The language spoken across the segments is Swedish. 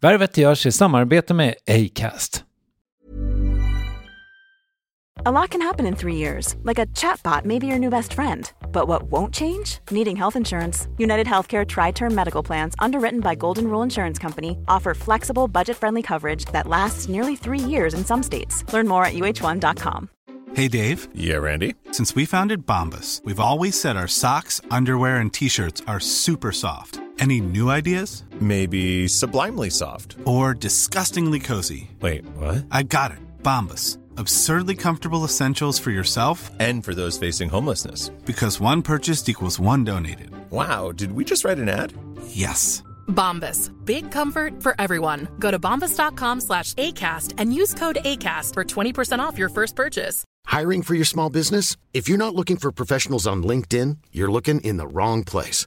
Värvet görs i samarbete med Acast. A lot can happen in three years, like a chatbot may be your new best friend. But what won't change? Needing health insurance. United Healthcare Tri Term Medical Plans, underwritten by Golden Rule Insurance Company, offer flexible, budget friendly coverage that lasts nearly three years in some states. Learn more at uh1.com. Hey, Dave. Yeah, Randy. Since we founded Bombus, we've always said our socks, underwear, and t shirts are super soft. Any new ideas? Maybe sublimely soft. Or disgustingly cozy? Wait, what? I got it. Bombas. Absurdly comfortable essentials for yourself And for those facing homelessness. because one purchased equals one donated. Wow, did we just write an ad? Yes. Bombas. Big comfort for everyone. Go to bombas.com slash ACAST and use code ACAST for 20% off your first purchase. Hiring for your small business? If you're not looking for professionals on LinkedIn, you're looking in the wrong place.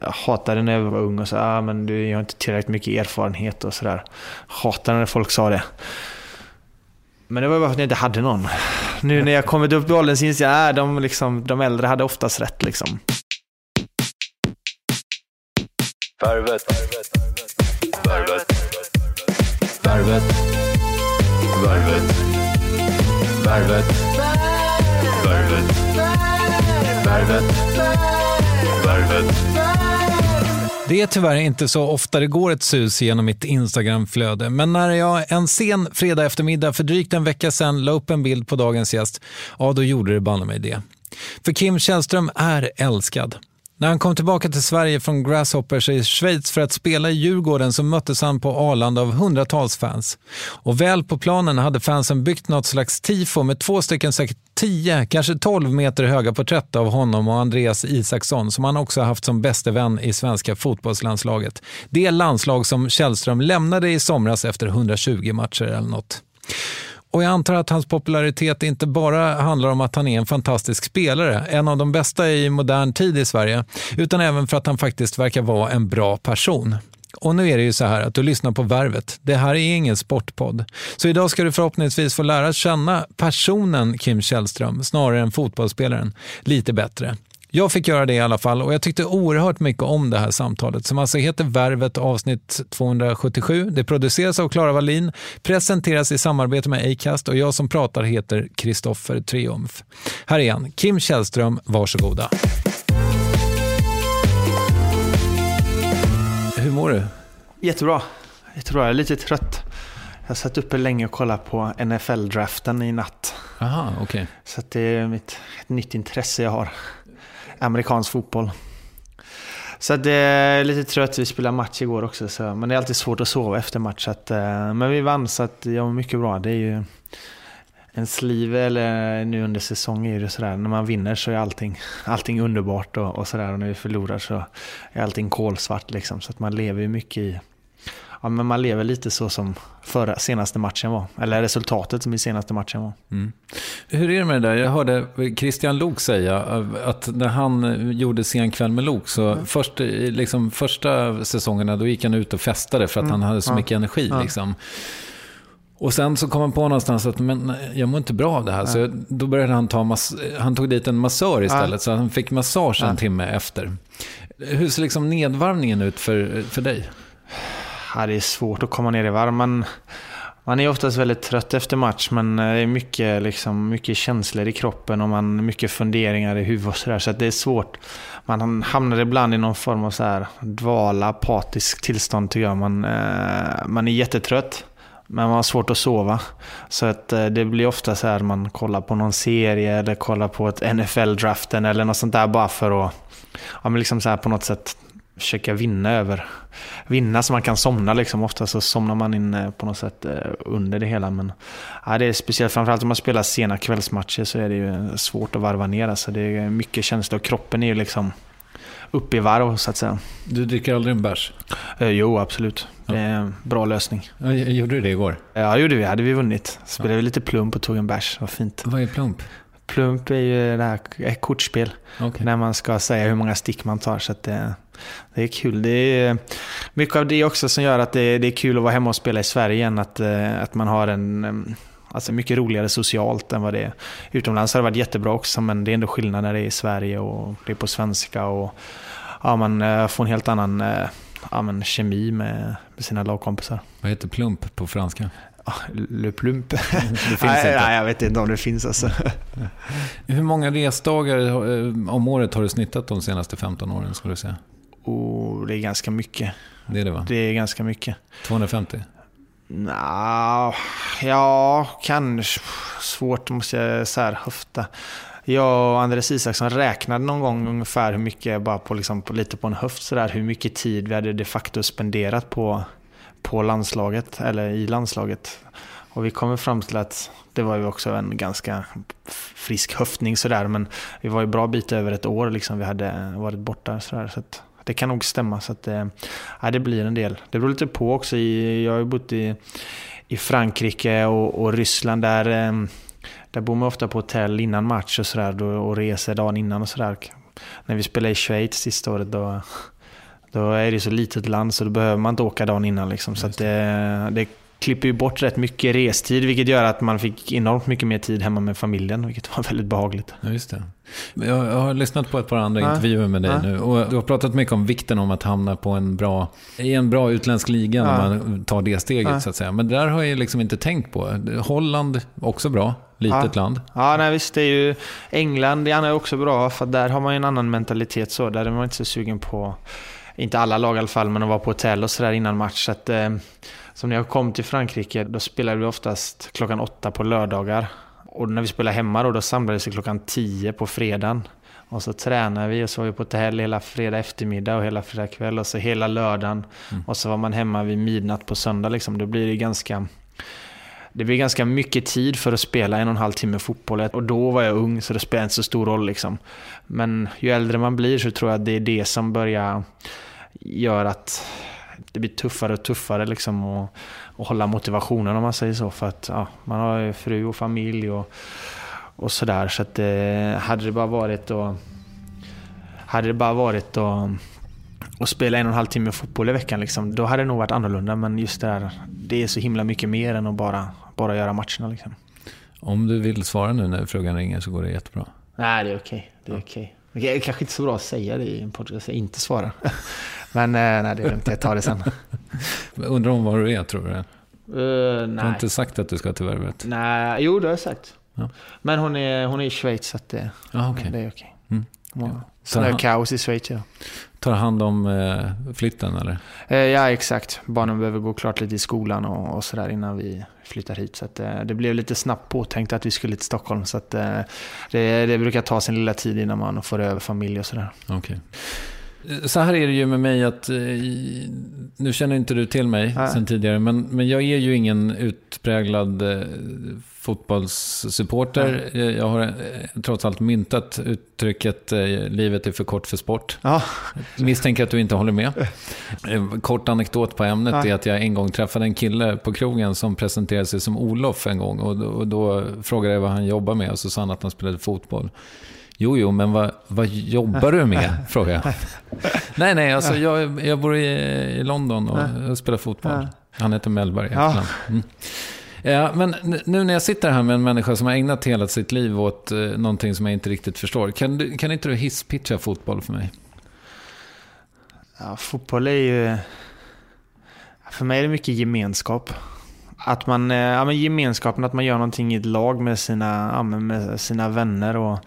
Jag hatade när jag var ung och sa ah, men du jag har inte tillräckligt mycket erfarenhet och sådär. Hatade när folk sa det. Men det var bara för att jag inte hade någon. Nu när jag kommit upp i åldern så inser jag att de, liksom, de äldre hade oftast rätt. Liksom. Värvet. Värvet. Värvet. Värvet. Värvet. Värvet. Värvet. Värvet. Det är tyvärr inte så ofta det går ett sus genom mitt Instagram-flöde, men när jag en sen fredag eftermiddag för drygt en vecka sedan la upp en bild på dagens gäst, ja då gjorde det banne mig det. För Kim Källström är älskad. När han kom tillbaka till Sverige från Grasshoppers i Schweiz för att spela i Djurgården så möttes han på Arlanda av hundratals fans. Och väl på planen hade fansen byggt något slags tifo med två stycken säkert 10, kanske 12 meter höga porträtt av honom och Andreas Isaksson som han också haft som bäste vän i svenska fotbollslandslaget. Det landslag som Källström lämnade i somras efter 120 matcher eller något. Och jag antar att hans popularitet inte bara handlar om att han är en fantastisk spelare, en av de bästa i modern tid i Sverige, utan även för att han faktiskt verkar vara en bra person. Och nu är det ju så här att du lyssnar på Värvet. Det här är ingen sportpodd. Så idag ska du förhoppningsvis få lära känna personen Kim Källström, snarare än fotbollsspelaren, lite bättre. Jag fick göra det i alla fall och jag tyckte oerhört mycket om det här samtalet som alltså heter Värvet avsnitt 277. Det produceras av Klara Wallin, presenteras i samarbete med Acast och jag som pratar heter Kristoffer Triumf. Här är han, Kim Källström, varsågoda. Hur mår du? Jättebra. Jättebra. Jag är lite trött. Jag satt uppe länge och kollade på NFL-draften i natt. Aha. Okay. Så det är mitt, ett nytt intresse jag har. Amerikansk fotboll. Så det är eh, lite trött. Vi spelade match igår också. Så, men det är alltid svårt att sova efter match. Att, eh, men vi vann så att jag mår mycket bra. Det är ju ens liv, eller nu under säsong är det sådär. När man vinner så är allting, allting underbart och, och sådär. Och när vi förlorar så är allting kolsvart liksom. Så att man lever ju mycket i ja, men man lever lite så som förra, senaste matchen var. Eller resultatet som i senaste matchen var. Mm. Hur är det med det där? Jag hörde Christian Lok säga att när han gjorde Sen kväll med Lok så mm. först, liksom, första säsongerna då gick han ut och festade för att mm. han hade så mycket energi. Ja. Liksom. Och sen så kom han på någonstans att men, jag mår inte bra av det här. Ja. Så då började han ta han tog dit en massör istället. Ja. Så han fick massage en timme efter. Hur ser liksom nedvarvningen ut för, för dig? Ja, det är svårt att komma ner i varv. Man, man är oftast väldigt trött efter match, men eh, det är mycket, liksom, mycket känslor i kroppen och man, mycket funderingar i huvudet. Och så där, så det är svårt. Man hamnar ibland i någon form av så här dvala, apatisk tillstånd tycker jag. Man, eh, man är jättetrött. Men man har svårt att sova. Så att eh, det blir ofta så här man kollar på någon serie eller kollar på ett NFL-draften eller något sånt där bara för att ja, men liksom så här på något sätt försöka vinna över. Vinna så man kan somna liksom. Ofta så somnar man in eh, på något sätt eh, under det hela. Men ja, det är speciellt, framförallt om man spelar sena kvällsmatcher så är det ju svårt att varva ner. Alltså det är mycket känslor. Kroppen är ju liksom upp i varv så att säga. Du dricker aldrig en bärs? Eh, jo, absolut. Det är en bra lösning. Ja, gjorde du det igår? Ja, det gjorde vi. hade vi vunnit. Spelade vi lite plump och tog en bärs. Vad fint. Vad är plump? Plump är ju det här ett kortspel. Okay. När man ska säga hur många stick man tar. Så det, det, är kul. Det är mycket av det också som gör att det, det, är kul att vara hemma och spela i Sverige igen. Att, eh, att man har en alltså mycket roligare socialt än vad det är. Utomlands har det varit jättebra också, men det är ändå skillnad när det är i Sverige och det är på svenska. Och, ja, man eh, får en helt annan eh, ja, men, kemi med, med sina lagkompisar. Vad heter plump på franska? Le plump. Det finns nej, inte. nej, jag vet inte om det finns alltså. Hur många resdagar eh, om året har du snittat de senaste 15 åren skulle du säga? Oh, det är ganska mycket. Det är det va? Det är ganska mycket. 250? Nå, ja, kanske. Svårt måste jag så här höfta. Jag och Andres Isaksson räknade någon gång ungefär hur mycket, bara på, liksom, på lite på en höft, så där, hur mycket tid vi hade de facto spenderat på, på landslaget, eller i landslaget. Och vi kommer fram till att det var ju också en ganska frisk höftning sådär, men vi var ju bra bit över ett år liksom vi hade varit borta. sådär. så att, det kan nog stämma. Så att, eh, ja, det blir en del. Det beror lite på också. Jag har ju bott i, i Frankrike och, och Ryssland. Där, eh, där bor man ofta på hotell innan match och, sådär, och reser dagen innan. och sådär. När vi spelade i Schweiz sista året då, då är det så litet land så då behöver man inte åka dagen innan. Liksom. Så det, det klipper ju bort rätt mycket restid, vilket gör att man fick enormt mycket mer tid hemma med familjen, vilket var väldigt behagligt. Ja, just det. Jag har lyssnat på ett par andra ja. intervjuer med dig ja. nu och du har pratat mycket om vikten om att hamna på en bra, i en bra utländsk liga när ja. man tar det steget så att säga. Men det där har jag liksom inte tänkt på. Holland, också bra. Litet land. Ja, nej, visst. Det är ju England är också bra, för där har man ju en annan mentalitet. så. Där är man inte så sugen på, inte alla lag i alla fall, men att vara på hotell och sådär innan match. Så att, eh, som när jag kom till Frankrike, då spelade vi oftast klockan åtta på lördagar. Och när vi spelade hemma då, då samlades vi klockan tio på fredagen. Och så tränade vi och så var vi på hotell hela fredag eftermiddag och hela fredag kväll och så hela lördagen. Mm. Och så var man hemma vid midnatt på söndag. Liksom. Då blir det ganska... Det blir ganska mycket tid för att spela en och en halv timme fotboll. Och då var jag ung så det spelade inte så stor roll. Liksom. Men ju äldre man blir så tror jag att det är det som börjar göra att det blir tuffare och tuffare liksom att, att hålla motivationen om man säger så. För att ja, man har ju fru och familj och, och sådär. Så att eh, hade det bara varit att hade det bara varit att och spela en och en halv timme fotboll i veckan, liksom, då hade det nog varit annorlunda. Men just det här, det är så himla mycket mer än att bara, bara göra matcherna. Liksom. Om du vill svara nu när frågan ringer så går det jättebra. Nej, det är okej. Det är ja. okej. Det är kanske inte så bra att säga det i en podcast, jag inte svara. Men eh, nej, det är lugnt. Jag tar det sen. Undrar om var du är, tror du? Uh, nej. Du har inte sagt att du ska till Värvet? Nej, jo det har jag sagt. Ja. Men hon är, hon är i Schweiz, så att det, ah, okay. det är okej. Mm. Ja. Så det är kaos i Schweiz, ja. Tar hand om eh, flytten, eller? Eh, ja, exakt. Barnen behöver gå klart lite i skolan och, och sådär innan vi flyttar hit. Så att, eh, det blev lite snabbt påtänkt att vi skulle till Stockholm. Så att, eh, det, det brukar ta sin lilla tid innan man får över familj och sådär. Okay. Så här är det ju med mig att, eh, nu känner inte du till mig Nej. sen tidigare, men, men jag är ju ingen utpräglad eh, fotbollssupporter. Nej. Jag har eh, trots allt myntat uttrycket livet är för kort för sport. Ja. Misstänker att du inte håller med. Kort anekdot på ämnet ja. är att jag en gång träffade en kille på krogen som presenterade sig som Olof en gång. Och då, och då frågade jag vad han jobbar med och så sa han att han spelade fotboll. Jo, jo, men vad, vad jobbar du med? frågar jag. nej, nej, alltså jag, jag bor i, i London och spelar fotboll. Han heter Mellberg. Ja. Mm. Ja, men nu när jag sitter här med en människa som har ägnat hela sitt liv åt eh, någonting som jag inte riktigt förstår. Kan, du, kan inte du hisspitcha fotboll för mig? Ja, fotboll är ju... För mig är det mycket gemenskap. Att man, eh, ja, men gemenskapen, att man gör någonting i ett lag med sina, ja, med sina vänner. och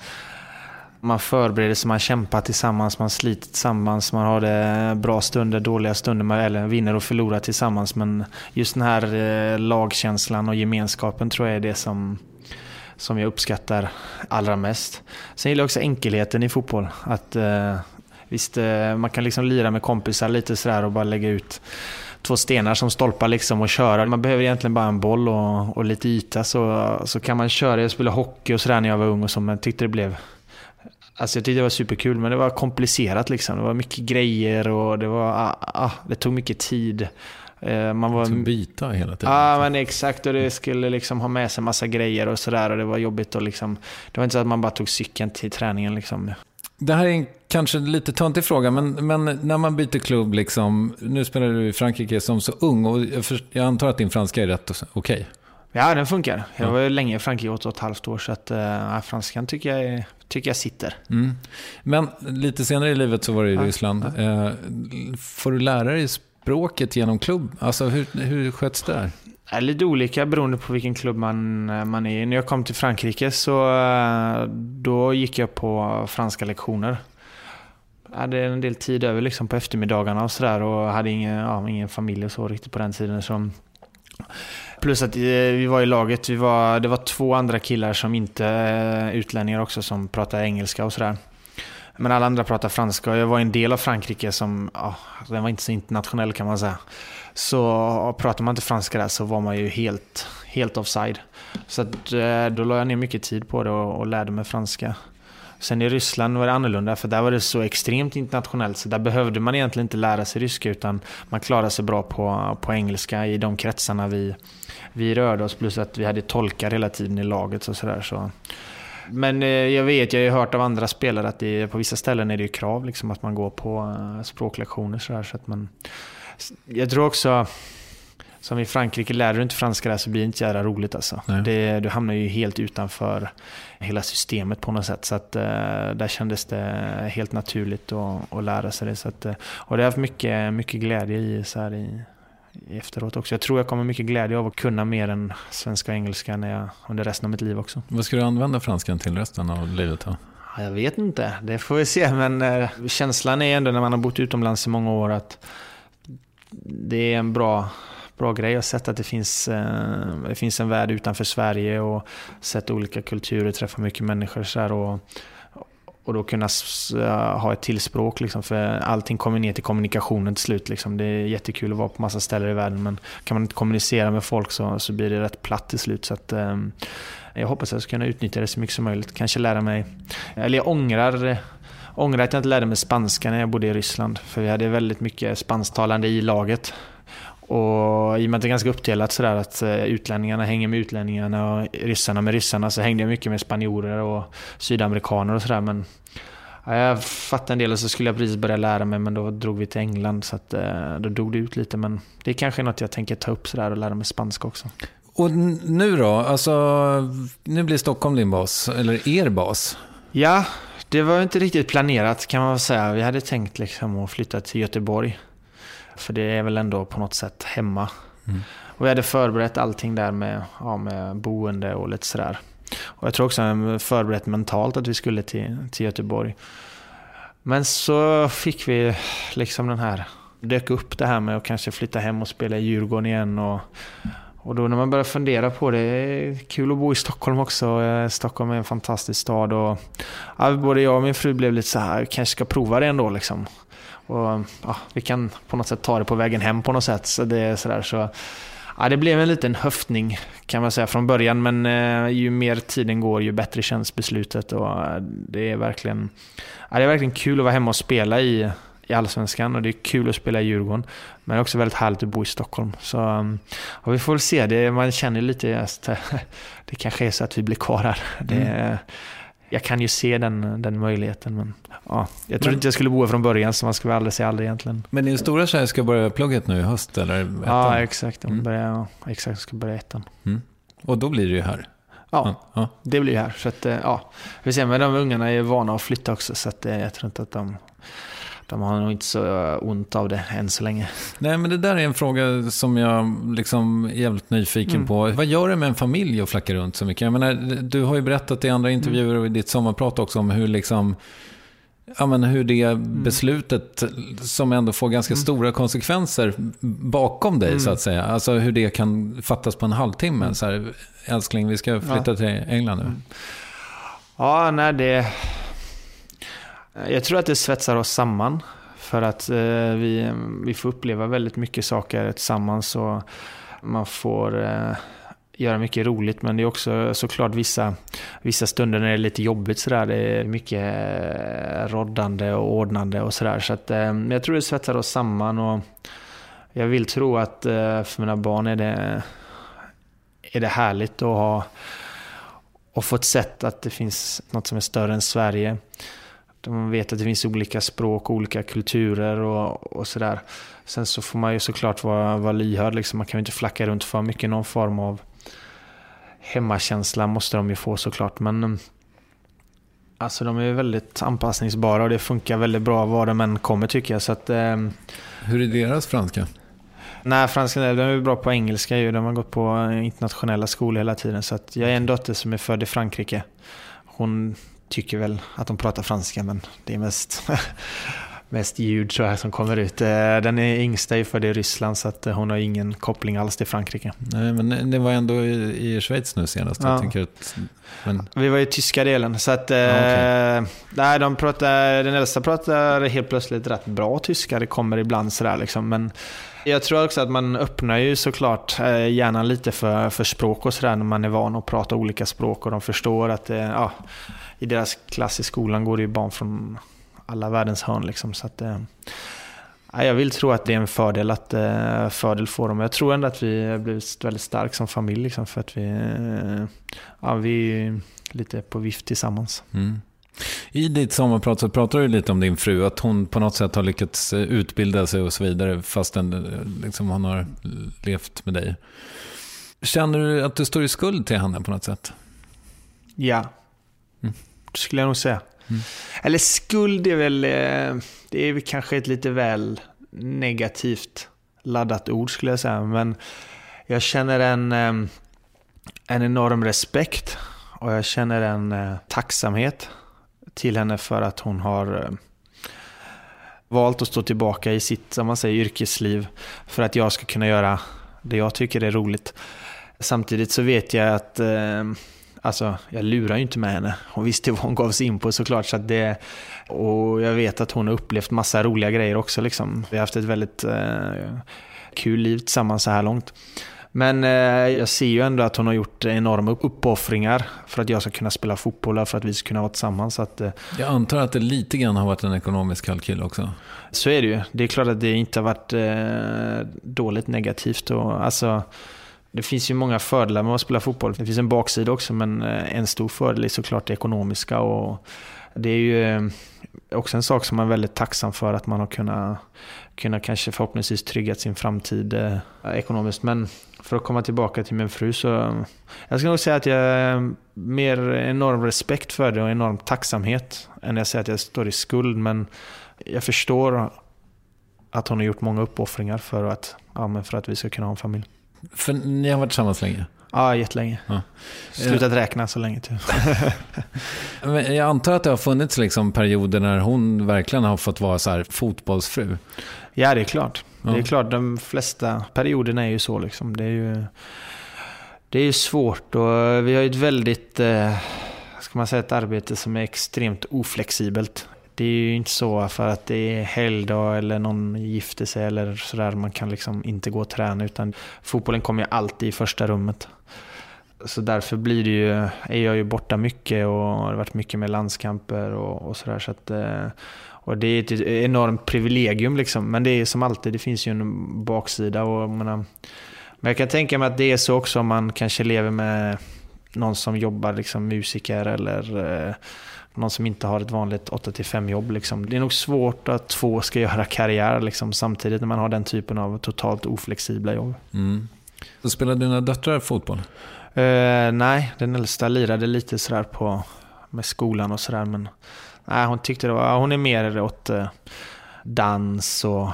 man förbereder sig, man kämpar tillsammans, man sliter tillsammans, man har det bra stunder, dåliga stunder, eller vinner och förlorar tillsammans. Men just den här eh, lagkänslan och gemenskapen tror jag är det som, som jag uppskattar allra mest. Sen gillar jag också enkelheten i fotboll. Att, eh, visst, eh, man kan liksom lira med kompisar lite sådär och bara lägga ut två stenar som stolpar liksom och köra. Man behöver egentligen bara en boll och, och lite yta så, så kan man köra. Jag spelade hockey och sådär när jag var ung och så, men tyckte det blev Alltså jag tyckte det var superkul, men det var komplicerat liksom. Det var mycket grejer och det var, ah, ah, det tog mycket tid. Eh, Man var... Så byta hela tiden. Ja, men exakt. Och det skulle liksom ha med sig massa grejer och sådär. Och det var jobbigt och liksom... Det var inte så att man bara tog cykeln till träningen liksom. Det här är en kanske lite töntig fråga, men, men när man byter klubb, liksom, nu spelar du i Frankrike som så ung och jag, antar att din franska är rätt okej. Ja, den funkar. Jag Ja. var ju länge i Frankrike, åtta och ett halvt år, så att, uh, franskan tycker jag, är- tycker jag sitter. Mm. Men lite senare i livet så var det i Ja, Ryssland. Eh, får du lära dig språket genom klubb? Alltså hur, hur sköts det där? Är lite olika beroende på vilken klubb man, man är i. När jag kom till Frankrike så eh, då gick jag på franska lektioner. Jag hade en del tid över liksom på eftermiddagarna och sådär och hade ingen, ja, ingen familj och så riktigt på den tiden. Så. Plus att eh, vi var i laget, vi var, det var två andra killar som inte är utlänningar också som pratade engelska och sådär. Men alla andra pratade franska och jag var en del av Frankrike som, ja, den var inte så internationell kan man säga. Så pratar man inte franska där så var man ju helt, helt offside. Så att, eh, då la jag ner mycket tid på det och, och lärde mig franska. Sen i Ryssland var det annorlunda för där var det så extremt internationellt så där behövde man egentligen inte lära sig ryska utan man klarade sig bra på, på engelska i de kretsarna vi, vi rörde oss plus att vi hade tolkar hela tiden i laget och sådär. Så. Men eh, jag vet, jag har ju hört av andra spelare att det, på vissa ställen är det ju krav liksom, att man går på eh, språklektioner. Så där, så att man, jag tror också, som i Frankrike, lär du inte franska där så blir det inte jävla roligt alltså. Det, du hamnar ju helt utanför hela systemet på något sätt. Så att, eh, där kändes det helt naturligt att, att lära sig det. Så att, eh, och det har jag haft mycket, mycket glädje i, så här i, efteråt också. Jag tror jag kommer mycket glädje av att kunna mer än svenska och engelska när jag, under resten av mitt liv också. Vad ska du använda franskan till resten av livet? Då? Ja, Jag vet inte, det får vi se. Men eh, känslan är ändå när man har bott utomlands i många år att det är en bra, bra grej att sett att det finns, eh, det finns en värld utanför Sverige och sett olika kulturer, träffa mycket människor så här, och, och då kunna eh, ha ett tillspråk. Liksom, för allting kommer ner till kommunikationen till slut. Liksom. Det är jättekul att vara på massa ställen i världen men kan man inte kommunicera med folk så, så blir det rätt platt till slut. Så att, eh, jag hoppas att jag ska kunna utnyttja det så mycket som möjligt. Kanske lära mig, eller jag ångrar, ångrar att jag inte lärde mig spanska när jag bodde i Ryssland. För vi hade väldigt mycket spansktalande i laget. Och i och med att det är ganska uppdelat sådär att eh, utlänningarna hänger med utlänningarna och ryssarna med ryssarna så hängde jag mycket med spanjorer och sydamerikaner och sådär. Men ja, jag fattade en del och så skulle jag precis börja lära mig men då drog vi till England så att, eh, då dog det ut lite. Men det är kanske något jag tänker ta upp sådär och lära mig spanska också. Och nu då? Alltså, nu blir Stockholm din bas, eller er bas. Ja, det var inte riktigt planerat kan man väl säga. Vi hade tänkt liksom att flytta till Göteborg. För det är väl ändå på något sätt hemma. Och vi hade förberett allting där med, ja, med boende och lite sådär. Och jag tror också att vi förberett mentalt att vi skulle till, till Göteborg. Men så fick vi liksom den här, dök upp det här med att kanske flytta hem och spela i Djurgården igen. Och, och då när man börjar fundera på det, det är kul att bo i Stockholm också. Eh, Stockholm är en fantastisk stad. Och, ja, både jag och min fru blev lite så här, kanske ska prova det ändå. Liksom. Och, ja, vi kan på något sätt ta det på vägen hem på något sätt. Så det, är så där, så, ja, det blev en liten höftning kan man säga från början. Men eh, ju mer tiden går ju bättre känns beslutet. Och, eh, det, är verkligen, ja, det är verkligen kul att vara hemma och spela i, i Allsvenskan. Och det är kul att spela i Djurgården. Men det är också väldigt härligt att bo i Stockholm. Så um, ja, vi får väl se. Det, man känner lite att det kanske är så att vi blir kvar här. Det, jag kan ju se den, den möjligheten. Men, ja, jag tror Men- inte jag skulle bo här från början, så man ska väl aldrig säga aldrig egentligen. Men din stora tjej ska börja plugget nu i höst, eller? ettan? Ja, exakt. Hon Mm. börjar, ja, exakt, ska börja ettan. Och då blir det ju här. Ja, ja. det blir här. Så att, eh, ja. Vi ser, men de ungarna är vana att flytta också, så att, eh, jag tror inte att de, de har nog inte så eh, ont av det än så länge. Nej, men det där är en fråga som jag liksom är jävligt nyfiken Mm. på. Vad gör det med en familj att flacka runt så mycket? Jag menar, du har ju berättat i andra Mm. intervjuer och i ditt sommarprat också om hur liksom Ja, men hur det Mm. beslutet, som ändå får ganska stora konsekvenser bakom dig, Mm. så att säga. Alltså hur det kan fattas på en halvtimme. Så här, älskling, vi ska flytta till England nu. Ja, nej det... Eh, jag tror att det svetsar oss samman. För att eh, vi, vi får uppleva väldigt mycket saker tillsammans. Och man får... Eh, göra mycket roligt men det är också såklart vissa, vissa stunder när det är lite jobbigt sådär. Det är mycket eh, roddande och ordnande och sådär. Så att, eh, jag tror det svetsar oss samman och jag vill tro att eh, för mina barn är det, är det härligt att ha och fått sett att det finns något som är större än Sverige. De vet att det finns olika språk och olika kulturer och, och sådär. Sen så får man ju såklart vara, vara lyhörd. Liksom. Man kan ju inte flacka runt för mycket. Någon form av hemmakänsla måste de ju få såklart. Men mm, alltså de är väldigt anpassningsbara och det funkar väldigt bra var de än kommer tycker jag. Så att, eh, Hur är deras franska? Nej, franskan de är bra på engelska ju. De har gått på internationella skolor hela tiden. Så att jag är en dotter som är född i Frankrike. Hon tycker väl att de pratar franska, men det är mest, mest ljud tror jag som kommer ut. Eh, den är yngsta är född i Ryssland, så att hon har ingen koppling alls till Frankrike. Nej, men det var ändå i, i Schweiz nu senast. Ja. Jag att, men... Vi var i tyska delen, så att... Ja, okay. eh, nej, de pratar, den äldsta pratar helt plötsligt rätt bra tyska. Det kommer ibland sådär liksom, men jag tror också att man öppnar ju såklart eh, hjärnan lite för, för språk och sådär när man är van att prata olika språk och de förstår att det, ja, i deras klass i skolan går det ju barn från alla världens hörn. Liksom, så att, eh, ja, jag vill tro att det är en fördel, att, fördel får dem. Jag tror ändå att vi har blivit väldigt starka som familj. Liksom, för att vi, ja, vi är lite på vift tillsammans. Mm. I ditt sommarprat så pratar du lite om din fru, att hon på något sätt har lyckats utbilda sig och så vidare fastän liksom, hon har levt med dig. Känner du att du står i skuld till henne på något sätt? Ja, mm. det skulle jag nog säga. Mm. Eller skuld är väl, eh, det är väl kanske ett lite väl negativt laddat ord skulle jag säga. Men jag känner en, eh, en enorm respekt och jag känner en eh, tacksamhet till henne för att hon har eh, valt att stå tillbaka i sitt som man säger, yrkesliv för att jag ska kunna göra det jag tycker är roligt. Samtidigt så vet jag att eh, Alltså, jag lurar ju inte med henne. Hon visste vad hon gav sig in på såklart. Så det, och jag vet att hon har upplevt massa roliga grejer också. Liksom. Vi har haft ett väldigt eh, kul liv tillsammans så här långt. Men eh, jag ser ju ändå att hon har gjort enorma uppoffringar för att jag ska kunna spela fotboll och för att vi ska kunna vara tillsammans. Att, eh, jag antar att det lite grann har varit en ekonomisk kalkyl också? Så är det ju. Det är klart att det inte har varit eh, dåligt negativt. Och, alltså, det finns ju många fördelar med att spela fotboll. Det finns en baksida också, men en stor fördel är såklart det ekonomiska. Och det är ju också en sak som man är väldigt tacksam för, att man har kunnat, kunnat kanske förhoppningsvis tryggat sin framtid eh, ekonomiskt. Men för att komma tillbaka till min fru så... Jag ska nog säga att jag har mer enorm respekt för det och enorm tacksamhet än jag säger att jag står i skuld. Men jag förstår att hon har gjort många uppoffringar för att, ja, för att vi ska kunna ha en familj. För ni har varit tillsammans länge? Ja, jättelänge. Ja. Slutat räkna så länge till. jag antar att det har funnits liksom perioder när hon verkligen har fått vara så här fotbollsfru? Ja, det är klart. Ja. Det är klart, de flesta perioderna är ju så. Liksom. Det är ju det är svårt och vi har ju ett väldigt, eh, ska man säga, ett arbete som är extremt oflexibelt. Det är ju inte så för att det är helgdag eller någon gifter sig eller sådär. Man kan liksom inte gå och träna utan fotbollen kommer ju alltid i första rummet. Så därför blir det ju, är jag ju borta mycket och har varit mycket med landskamper och, och sådär. Så att, eh, och det är ett enormt privilegium liksom. Men det är som alltid, det finns ju en baksida. Och, men jag kan tänka mig att det är så också om man kanske lever med någon som jobbar liksom musiker eller eh, någon som inte har ett vanligt 8-5 jobb. Liksom. Det är nog svårt att två ska göra karriär liksom, samtidigt när man har den typen av totalt oflexibla jobb. Mm. Så spelar dina döttrar fotboll? Uh, nej, den äldsta lirade lite sådär på, med skolan och sådär. Men nej, hon tyckte det var, hon är mer åt uh, dans och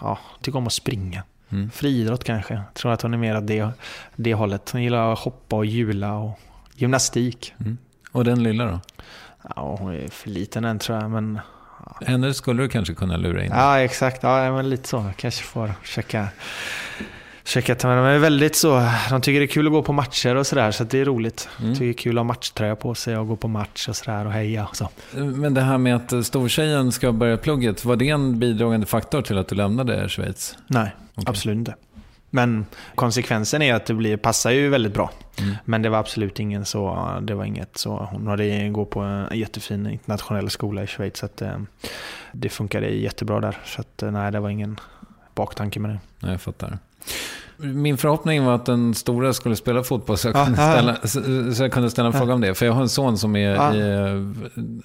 ja, tycker om att springa. Mm. Friidrott kanske. Jag tror att hon är mer åt det, det hållet. Hon gillar att hoppa och hjula och gymnastik. Mm. Och den lilla då? Ja, hon är för liten än tror jag. Men, ja. Henne skulle du kanske kunna lura in? Ja, exakt. Ja, men lite så. Jag kanske får försöka, dem. De är väldigt så. De tycker det är kul att gå på matcher och sådär. Så det är roligt. Mm. De tycker det är kul att ha matchtröja på sig och gå på match och sådär och heja. Och så. Men det här med att stortjejen ska börja plugget. Var det en bidragande faktor till att du lämnade Schweiz? Nej, okay. absolut inte. Men konsekvensen är att det blir, passar ju väldigt bra. Mm. Men det var absolut ingen så, det var inget så, hon hade går på en jättefin internationell skola i Schweiz så att eh, det funkade jättebra där. Så att eh, nej, det var ingen baktanke med det. Nej, jag fattar. Min förhoppning var att den stora skulle spela fotboll så jag Ah, kunde ah. ställa, så- så jag kunde ställa en fråga om det. För jag har en son som är, Ah. i,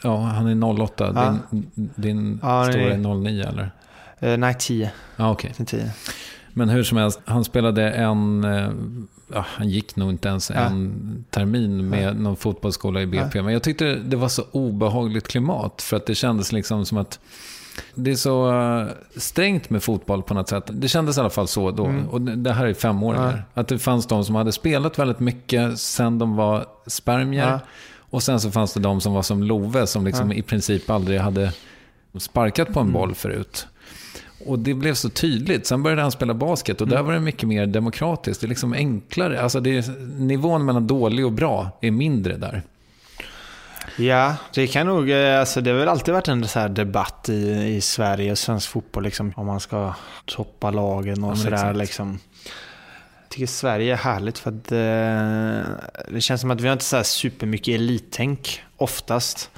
ja, han är 08. Ah. Din, din Ah, stora är 09 eller? Eh, nej, 10. Ja, okej. Till 10. Men hur som helst, han spelade en, eh, ja, han gick nog inte ens en termin med någon fotbollsskola i BP. Men jag tyckte det var så obehagligt klimat. För att det kändes liksom som att det är så eh, strängt med fotboll på något sätt. Det kändes i alla fall så då. Och det här är femåringar. Att det fanns de som hade spelat väldigt mycket sen de var spermier. Ja. Och sen så fanns det de som var som Love som liksom i princip aldrig hade sparkat på en boll förut. Och det blev så tydligt. Sen började han spela basket och där var det mycket mer demokratiskt. Det är liksom enklare. Alltså det är, nivån mellan dålig och bra är mindre där. Ja, det kan nog, eh, alltså det har väl alltid varit en så debatt i, i Sverige och svensk fotboll, liksom, om man ska toppa lagen och men sådär. Liksom. Jag tycker Sverige är härligt för att eh, det känns som att vi har inte så här supermycket elittänk oftast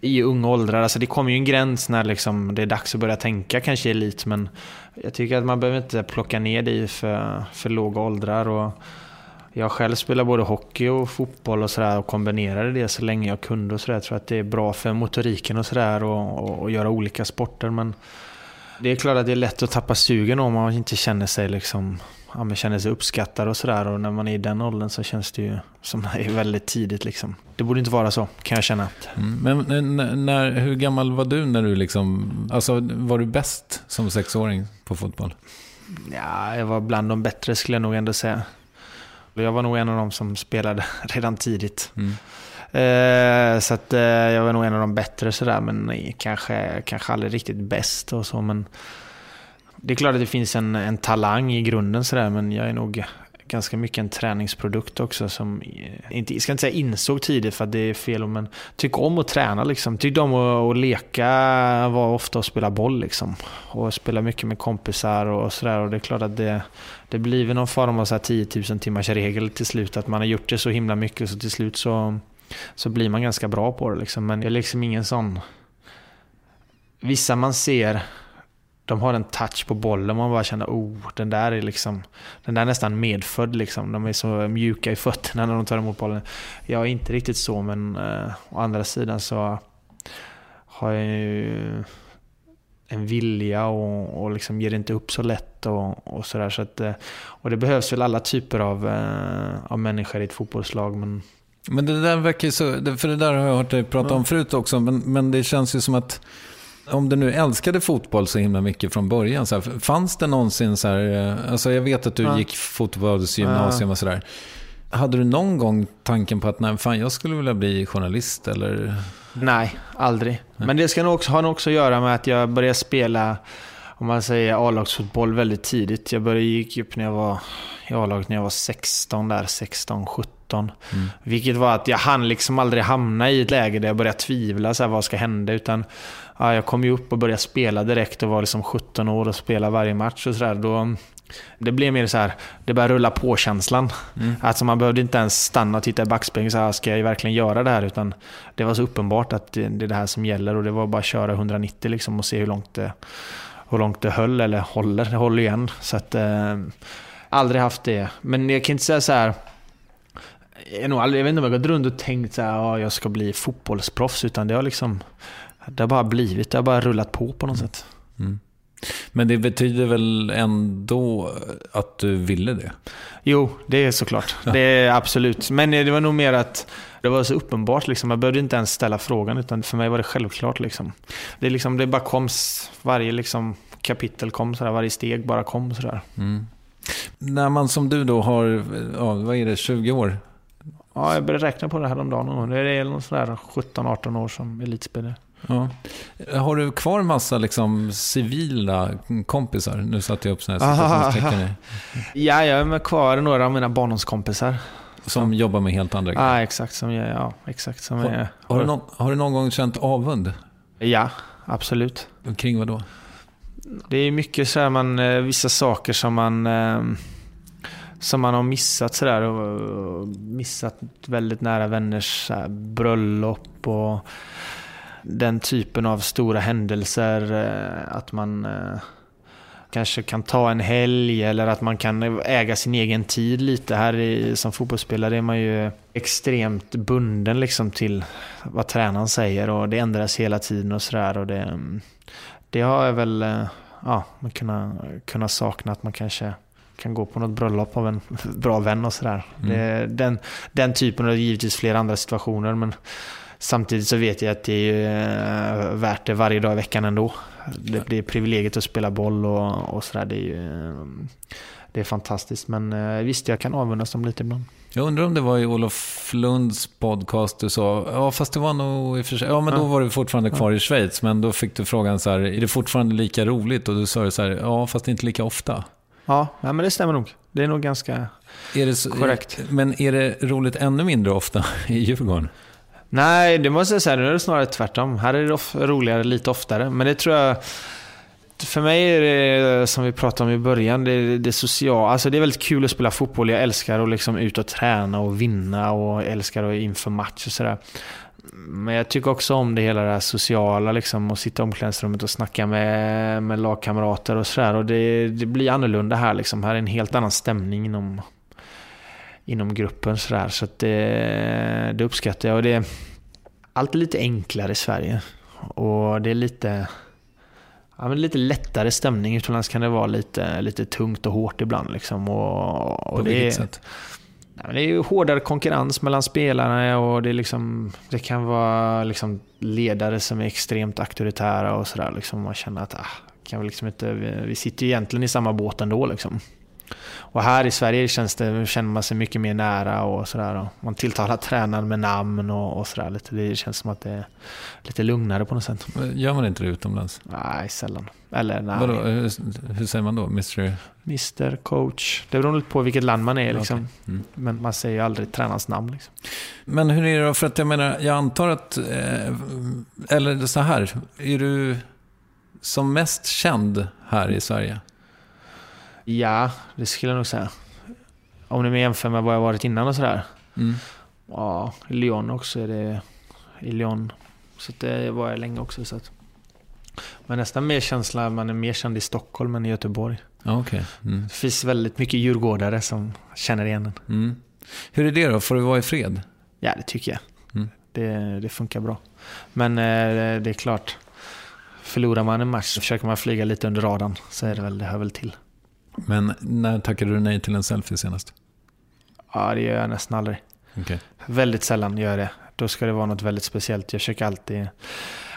i unga åldrar. Alltså det kommer ju en gräns när liksom det är dags att börja tänka kanske elit, men jag tycker att man behöver inte plocka ner det i för, för låga åldrar. Och, jag själv spelar både hockey och fotboll och sådär och kombinerade det så länge jag kunde och sådär. Jag tror att det är bra för motoriken och sådär och, och, och göra olika sporter. Men det är klart att det är lätt att tappa sugen om man inte känner sig liksom Ja, men känner sig uppskattad och sådär och när man är i den åldern så känns det ju som det är väldigt tidigt liksom. Det borde inte vara så kan jag känna. Mm. Men n- när, hur gammal var du när du liksom, alltså var du bäst som sexåring på fotboll? Ja, jag var bland de bättre skulle jag nog ändå säga. Jag var nog en av de som spelade redan tidigt. Mm. Eh, så att, eh, jag var nog en av de bättre sådär, men nej, kanske, kanske aldrig riktigt bäst och så. Men det är klart att det finns en, en talang i grunden sådär, men jag är nog ganska mycket en träningsprodukt också som, eh, inte, jag ska inte säga insåg tidigt för att det är fel, men tycker om att träna liksom. Tyckte om att, att leka, var ofta och spela boll liksom. Och spela mycket med kompisar och sådär. Och det är klart att det, det blir väl någon form av så här 10 000 timmars regel till slut. Att man har gjort det så himla mycket så till slut så, så blir man ganska bra på det liksom. Men jag är liksom ingen sån... Vissa man ser de har en touch på bollen man bara känner oh, den där är liksom den där är nästan medfödd liksom. De är så mjuka i fötterna när de tar emot bollen. Jag är inte riktigt så men eh, å andra sidan så har jag ju en vilja och, och liksom ger inte upp så lätt och, och sådär. Så att, eh, och det behövs väl alla typer av, eh, av människor i ett fotbollslag men Men det där verkar ju så, för det där har jag hört dig prata om förut också, men, men det känns ju som att om du nu älskade fotboll så himla mycket från början, så här, fanns det någonsin så här, eh, alltså jag vet att du Ja. gick fotbollsgymnasium och sådär. Hade du någon gång tanken på att nej, fan, jag skulle vilja bli journalist eller? Nej, aldrig. Men det ska nog också, har nog också att göra med att jag började spela, om man säger A-lagsfotboll väldigt tidigt. Jag började gick upp när jag var i A-laget när jag var 16 där, 16, 17. Vilket var att jag hann liksom aldrig hamna i ett läge där jag började tvivla, så här, vad ska hända? Utan ja, jag kom ju upp och började spela direkt och var liksom 17 år och spela varje match och sådär. Då, det blev mer så här, det började rulla på-känslan. Alltså man behövde inte ens stanna och titta i backspegeln och säga, ska jag verkligen göra det här? Utan det var så uppenbart att det, är det här som gäller och det var bara att köra 190 liksom och se hur långt det, hur långt det höll, eller håller. Det håller igen. Så att, eh, aldrig haft det. Men jag kan inte säga så här, jag, nog aldrig, jag vet inte om jag har gått runt och tänkt så här, ja, jag ska bli fotbollsproffs, utan det har liksom, det har bara blivit, det har bara rullat på på något sätt. Men det betyder väl ändå att du ville det? Jo, det är såklart. Det är absolut. Men det var nog mer att det var så uppenbart. Liksom. Jag behövde inte ens ställa frågan, utan för mig var det självklart. Liksom. Det, liksom, det bara kom, varje liksom, kapitel kom sådär, varje steg bara kom sådär. När man som du då har, ja, vad är det, 20 år? Ja, jag började räkna på det här om dagen. Det är någon sådär 17-18 år som elitspelare. Ja. Har du kvar massa liksom civila kompisar? Nu satte jag upp sådana här citationstecken Ja, jag är med kvar några av mina barndomskompisar. som jobbar med helt andra Ja, grejer. exakt. Som jag, ja, exakt som Har, jag, har, du någon, har du någon gång känt avund? Ja, absolut. Kring vad då? Det är mycket så här man, eh, vissa saker som man... eh, som man har missat sådär. Och missat väldigt nära vänners bröllop och den typen av stora händelser. eh, Att man eh, kanske kan ta en helg eller att man kan äga sin egen tid lite. Här i, som fotbollsspelare är man ju extremt bunden liksom till vad tränaren säger och det ändras hela tiden och sådär. Det, det har jag väl eh, ja, man kunnat, kunnat sakna att man kanske kan gå på något bröllop av en bra vän och sådär. Det- Den, den typen och givetvis flera andra situationer men samtidigt så vet jag att det är eh, värt det varje dag i veckan ändå. Det, det är privilegiet att spela boll och, och sådär. Det är ju eh, det är fantastiskt men eh, visst jag kan avundas dem lite ibland. Jag undrar om det var i Olof Lunds podcast du sa, ja fast det var nog i och för sig, ja men då var du fortfarande kvar i Schweiz, men då fick du frågan så här, är det fortfarande lika roligt? Och du sa så här, ja fast inte lika ofta. Ja, ja men det stämmer nog. Det är nog ganska... Är det så, Korrekt. Men är det roligt ännu mindre ofta i Djurgården? Nej, det måste jag säga. Nu är det snarare tvärtom. Här är det of- roligare lite oftare. Men det tror jag... För mig är det, som vi pratade om i början, det, det sociala. Alltså det är väldigt kul att spela fotboll. Jag älskar att liksom ut och träna och vinna och älskar att inför match och sådär. Men jag tycker också om det hela det här sociala, liksom, att sitta i omklädningsrummet och snacka med, med lagkamrater och sådär. Och det, det blir annorlunda här. Liksom. Här är en helt annan stämning inom, inom gruppen. Så att det, det uppskattar jag. Och det är alltid lite enklare i Sverige. Och det är lite, ja, men lite lättare stämning. Utomlands kan det vara lite, lite tungt och hårt ibland. Liksom. Och, och På det är, vilket sätt? Ja, men det är ju hårdare konkurrens mellan spelarna och det, är liksom, det kan vara liksom ledare som är extremt auktoritära och sådär. Liksom man känner att ah, kan vi, liksom inte, vi, vi sitter ju egentligen i samma båt ändå. Liksom. Och här i Sverige känns det, känner man sig mycket mer nära och sådär. Man tilltalar tränaren med namn och, och sådär. Lite. Det känns som att det är lite lugnare på något sätt. Gör man inte det utomlands? Nej, sällan. Eller nej. Vadå, hur, hur säger man då? Mr... Mr coach. Det beror lite på vilket land man är liksom. Okej. Mm. Men man säger ju aldrig tränarens namn. Liksom. Men hur är det då? För att jag menar, jag antar att... Eh, eller så här, är du som mest känd här i Sverige? Ja, det skulle jag nog säga. Om ni jämför med vad jag varit innan och sådär. Mm. Ja, i Lyon också är det... I Lyon. Så det var jag länge också. Så att, men nästan mer känsla, man är mer känd i Stockholm än i Göteborg. Okej. Mm. Det finns väldigt mycket djurgårdare som känner igen en. Mm. Hur är det då? Får du vara i fred? Ja, det tycker jag. Mm. Det, det funkar bra. Men eh, det är klart, förlorar man en match så försöker man flyga lite under radarn. Så är det väl, det hör väl till. Men när tackade du nej till en selfie senast? Ja, det gör jag nästan aldrig. Okej. Väldigt sällan gör jag det. Då ska det vara något väldigt speciellt. Jag försöker alltid,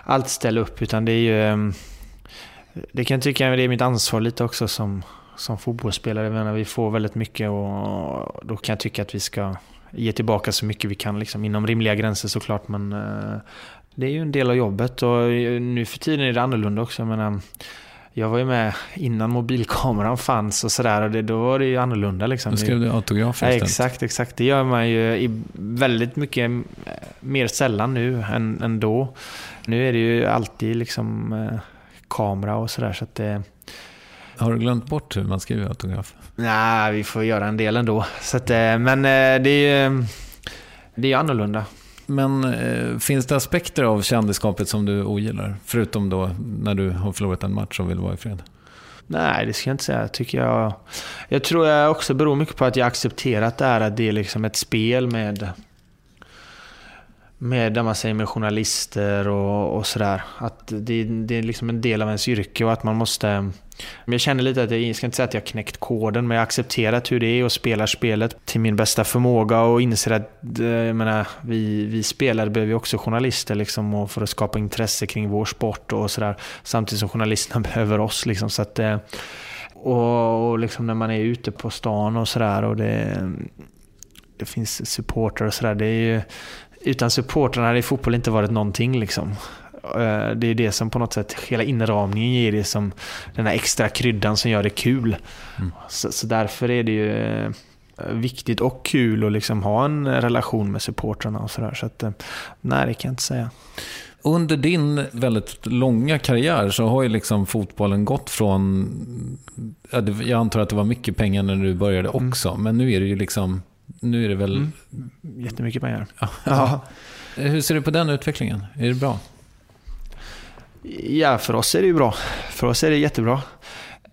alltid ställa upp. Utan det är ju... ehm, Det kan jag tycka det är mitt ansvar lite också som, som fotbollsspelare. Menar, vi får väldigt mycket och då kan jag tycka att vi ska ge tillbaka så mycket vi kan. Liksom, inom rimliga gränser såklart. Men eh, det är ju en del av jobbet. Och nu för tiden är det annorlunda också. Jag menar, jag var ju med innan mobilkameran fanns och sådär. Och det, då var det ju annorlunda. Liksom. Då skrev du autografer Ja, istället. exakt, exakt. Det gör man ju i väldigt mycket mer sällan nu än, än då. Nu är det ju alltid liksom eh, kamera och sådär så att det... Har du glömt bort hur man skriver autograf? Nej, vi får göra en del ändå. Så att, eh, men eh, det är ju det är annorlunda. Men eh, finns det aspekter av kändisskapet som du ogillar? Förutom då när du har förlorat en match och vill vara i fred. Nej, det ska jag inte säga. Tycker jag, jag tror jag också beror mycket på att jag accepterat det här att det är liksom ett spel med med, där man säger, med journalister och, och sådär. Att det, det är liksom en del av ens yrke och att man måste... Men jag känner lite att jag, jag ska inte säga att jag knäckt koden, men jag har accepterat hur det är och spelar spelet till min bästa förmåga och inser att eh, jag menar, vi, vi spelare behöver ju också journalister liksom, och för att skapa intresse kring vår sport och sådär. Samtidigt som journalisterna behöver oss. Liksom, så att, eh, och, och liksom när man är ute på stan och sådär och det, det finns supportrar och sådär. Det är ju, utan supportrarna hade fotboll inte varit någonting. Liksom. Eh, Det är det som på något sätt, hela inramningen ger det som den här extra kryddan som gör det kul. Så, så därför är det ju eh, viktigt och kul att liksom ha en relation med supportrarna och sådär. Så att, eh, nej, det kan jag inte säga. Under din väldigt långa karriär så har ju liksom fotbollen gått från... Jag antar att det var mycket pengar när du började också, men nu är det ju liksom... Nu är det väl... Mm. Jättemycket pengar. Ja. Ja. Hur ser du på den utvecklingen? Är det bra? Ja, för oss är det ju bra. För oss är det jättebra.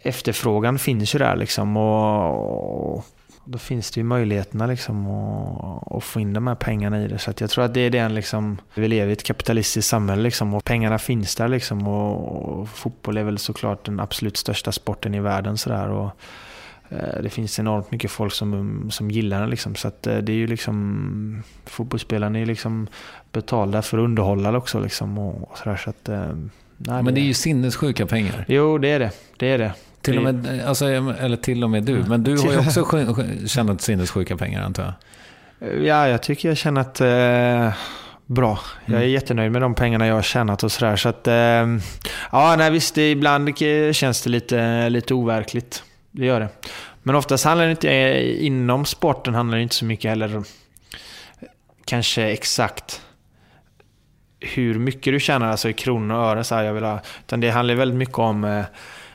Efterfrågan finns ju där liksom och då finns det ju möjligheterna liksom att, att få in de här pengarna i det. Så jag tror att det är den liksom, vi lever i ett kapitalistiskt samhälle liksom och pengarna finns där liksom och, och fotboll är väl såklart den absolut största sporten i världen sådär. Och, eh, det finns enormt mycket folk som, som gillar den liksom. Så eh, det är ju liksom, fotbollsspelarna är ju liksom betalda för att underhålla också liksom och, och sådär. Så att, eh, nej, Men det är ju sinnessjuka pengar. Jo, det är det. Det är det. Till och med, alltså, eller till och med du. Men du har ju också tjänat sinnessjuka pengar antar jag. Ja, jag tycker jag har tjänat eh, bra. Jag är jättenöjd med de pengarna jag har tjänat och sådär. Så att, eh, ja, nej, visst, det, ibland känns det lite, lite overkligt. Det gör det. Men oftast handlar det inte, eh, inom sporten handlar det inte så mycket heller kanske exakt hur mycket du tjänar, alltså i kronor och ören. Så här, jag vill ha, utan det handlar väldigt mycket om eh,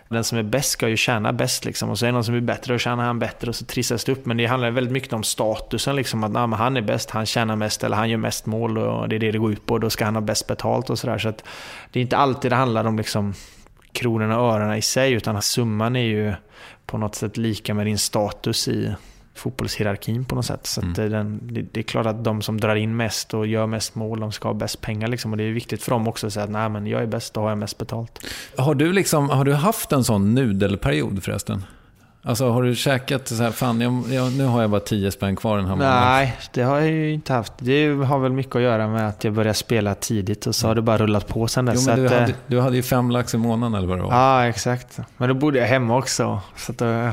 den som är bäst ska ju tjäna bäst. Liksom. Och så är det någon som är bättre och tjänar han bättre och så trissas det upp. Men det handlar väldigt mycket om statusen. Liksom. Att nah, han är bäst, han tjänar mest eller han gör mest mål och det är det det går ut på. Och då ska han ha bäst betalt och sådär. Så det är inte alltid det handlar om liksom, kronorna och örena i sig. Utan summan är ju på något sätt lika med din status i fotbollshierarkin på något sätt. Så Mm. den, det, det är klart att de som drar in mest och gör mest mål, de ska ha bäst pengar. Liksom. Och det är viktigt för dem också att säga att Nej, men jag är bäst, då har jag mest betalt. Har du, liksom, har du haft en sån nudelperiod förresten? Alltså har du käkat så här, fan jag, jag, nu har jag bara 10 spänn kvar den här månaden. Nej, det har jag ju inte haft. Det har väl mycket att göra med att jag började spela tidigt och så har det bara rullat på sen dess. Jo, men du, att, eh, hade, du hade ju fem lax i månaden eller vad det var. Ja, exakt. Men då bodde jag hemma också. Så att då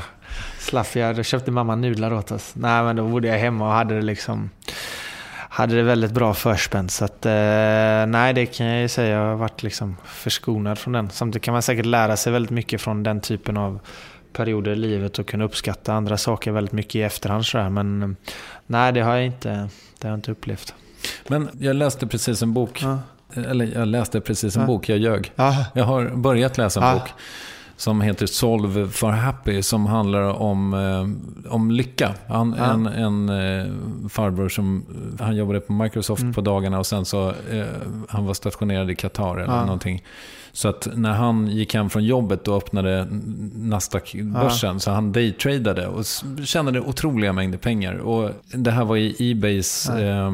slapp jag. Då köpte mamma nudlar åt oss. Nej, men då bodde jag hemma och hade det liksom hade det väldigt bra förspänt. Så att, eh, nej, det kan jag ju säga. Jag har varit liksom förskonad från den. Samtidigt kan man säkert lära sig väldigt mycket från den typen av perioder i livet och kunna uppskatta andra saker väldigt mycket i efterhand. Så där. Men nej, det har jag inte, det har jag inte upplevt. Men jag läste precis en bok. Ja. Eller jag läste precis en Ja. bok, jag ljög. Ja. Jag har börjat läsa en bok som heter Solve for Happy som handlar om, eh, om lycka. Han, Ja. En, en eh, farbror som han jobbade på Microsoft Mm. på dagarna och sen så eh, han var stationerad i Qatar eller Ja. någonting. Så att när han gick hem från jobbet då öppnade Nasdaq-börsen så han daytradade och tjänade otroliga mängder pengar. Och det här var i Ebays Ja. eh,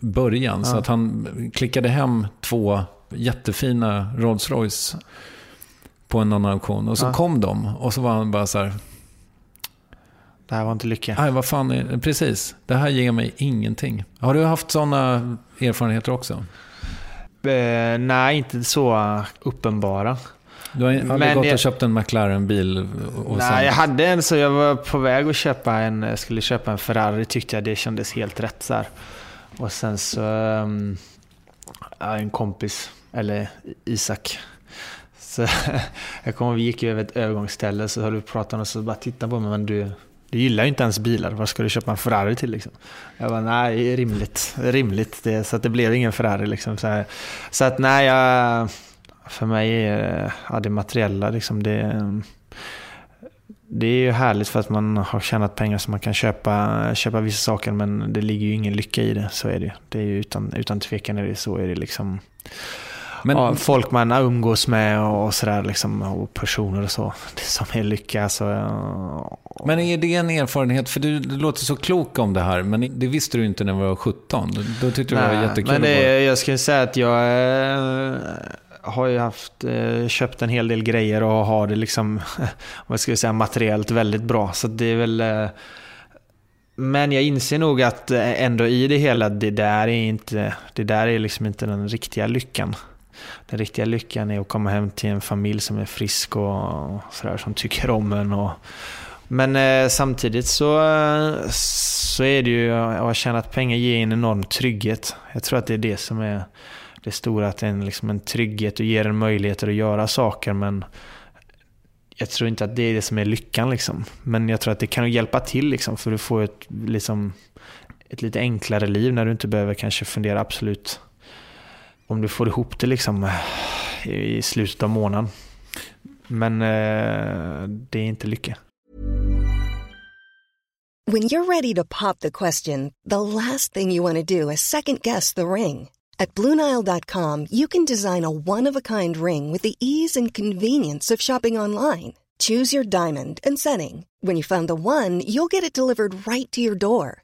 början. Så Ja. att han klickade hem två jättefina Rolls Royce på en annan auktion. Och så Ja. kom de och så var han bara så här, Det här var inte lycka. nej vad fan är Precis, det här ger mig ingenting. Har du haft sådana erfarenheter också? Eh, nej, inte så uppenbara. Du har aldrig Men gått jag- och köpt en McLaren-bil? Nej, sen... jag hade en så jag var på väg att köpa en, jag skulle köpa en Ferrari tyckte jag det kändes helt rätt så här. Och sen så, um, en kompis, eller Isak. Så jag kommer vi gick över ett övergångsställe så höll vi på att prata och så bara tittade på mig, men du, du gillar ju inte ens bilar, vad ska du köpa en Ferrari till liksom? Jag bara, nej, det är rimligt, rimligt. Det, så att det blev ingen Ferrari liksom. Så, här. så att nej, jag, för mig är ja, det materiella liksom, det, det är ju härligt för att man har tjänat pengar så man kan köpa, köpa vissa saker men det ligger ju ingen lycka i det. Så är det ju. Det är ju utan, utan tvekan är det så. Är det liksom, men, ja, folk man umgås med och sådär liksom, och personer och så. Det som är lycka. Så, ja. men är det en erfarenhet? För du, du låter så klok om det här, men det visste du inte när du var 17. Då tyckte du det var jättekul. men det, jag skulle säga att jag eh, har ju haft, eh, köpt en hel del grejer och har det liksom, vad ska jag säga, materiellt väldigt bra. Så det är väl... eh, Men jag inser nog att ändå i det hela, det där är inte, det där är liksom inte den riktiga lyckan. Den riktiga lyckan är att komma hem till en familj som är frisk och sådär, som tycker om en. Och, men eh, samtidigt så, eh, så är det ju, att ha tjänat pengar ger en enorm trygghet. Jag tror att det är det som är det stora, att det är en, liksom en trygghet och ger en möjligheter att göra saker. Men jag tror inte att det är det som är lyckan. Liksom. Men jag tror att det kan hjälpa till liksom, för du får ett, liksom, ett lite enklare liv när du inte behöver kanske fundera absolut om du får ihop det liksom eh, i slutet av månaden. Men eh, det är inte lycka. When you're ready to pop the question, the last thing you want to do is second guess the ring. At BlueNile.com you can design a one-of-a-kind ring with the ease and convenience of shopping online. Choose your diamond and setting. When you find the one, you'll get it delivered right to your door.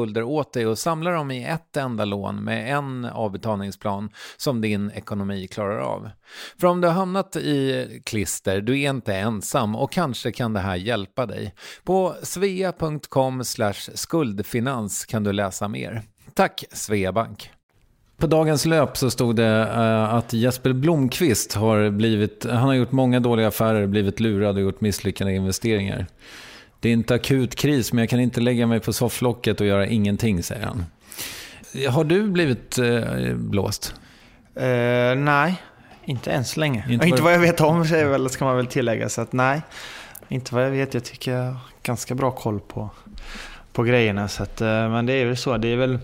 skulder åt dig och samla dem i ett enda lån med en avbetalningsplan som din ekonomi klarar av. För om du har hamnat i klister, du är inte ensam och kanske kan det här hjälpa dig. På svea.com skuldfinans kan du läsa mer. Tack Sveabank! På dagens löp så stod det eh, att Jesper Blomqvist har blivit, han har gjort många dåliga affärer, blivit lurad och gjort misslyckade investeringar. Det är inte akut kris, men jag kan inte lägga mig på sofflocket och göra ingenting, säger han. Har du blivit eh, blåst? Uh, nej, inte än så länge. Inte, inte vad jag vet om, ska man väl tillägga. Så att nej, inte vad jag vet. Jag tycker jag har ganska bra koll på, på grejerna. Så att, uh, men det är väl så. Det är väl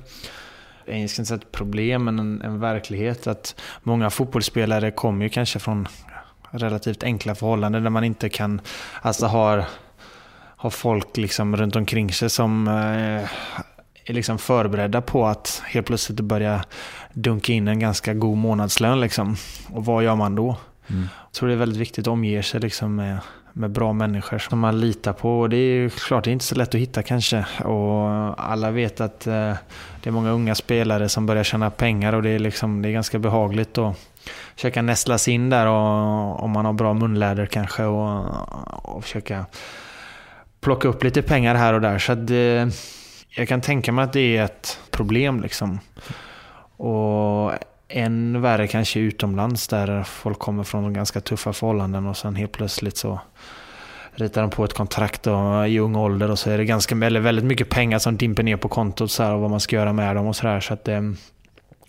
jag ska inte säga ett problem, men en, en verklighet. att Många fotbollsspelare kommer ju kanske från relativt enkla förhållanden där man inte kan, alltså har har folk liksom runt omkring sig som eh, är liksom förberedda på att helt plötsligt börja dunka in en ganska god månadslön. Liksom. Och vad gör man då? Mm. Jag tror det är väldigt viktigt att omge sig liksom med, med bra människor som man litar på. Och det är klart, det är inte så lätt att hitta kanske. Och alla vet att eh, det är många unga spelare som börjar tjäna pengar och det är, liksom, det är ganska behagligt att försöka nästlas in där och, om man har bra munläder kanske och, och försöka plocka upp lite pengar här och där. Så att det, jag kan tänka mig att det är ett problem. liksom. Och än värre kanske utomlands där folk kommer från ganska tuffa förhållanden och sen helt plötsligt så ritar de på ett kontrakt då, i ung ålder och så är det ganska, eller väldigt mycket pengar som dimper ner på kontot så här, och vad man ska göra med dem och sådär. Så att det,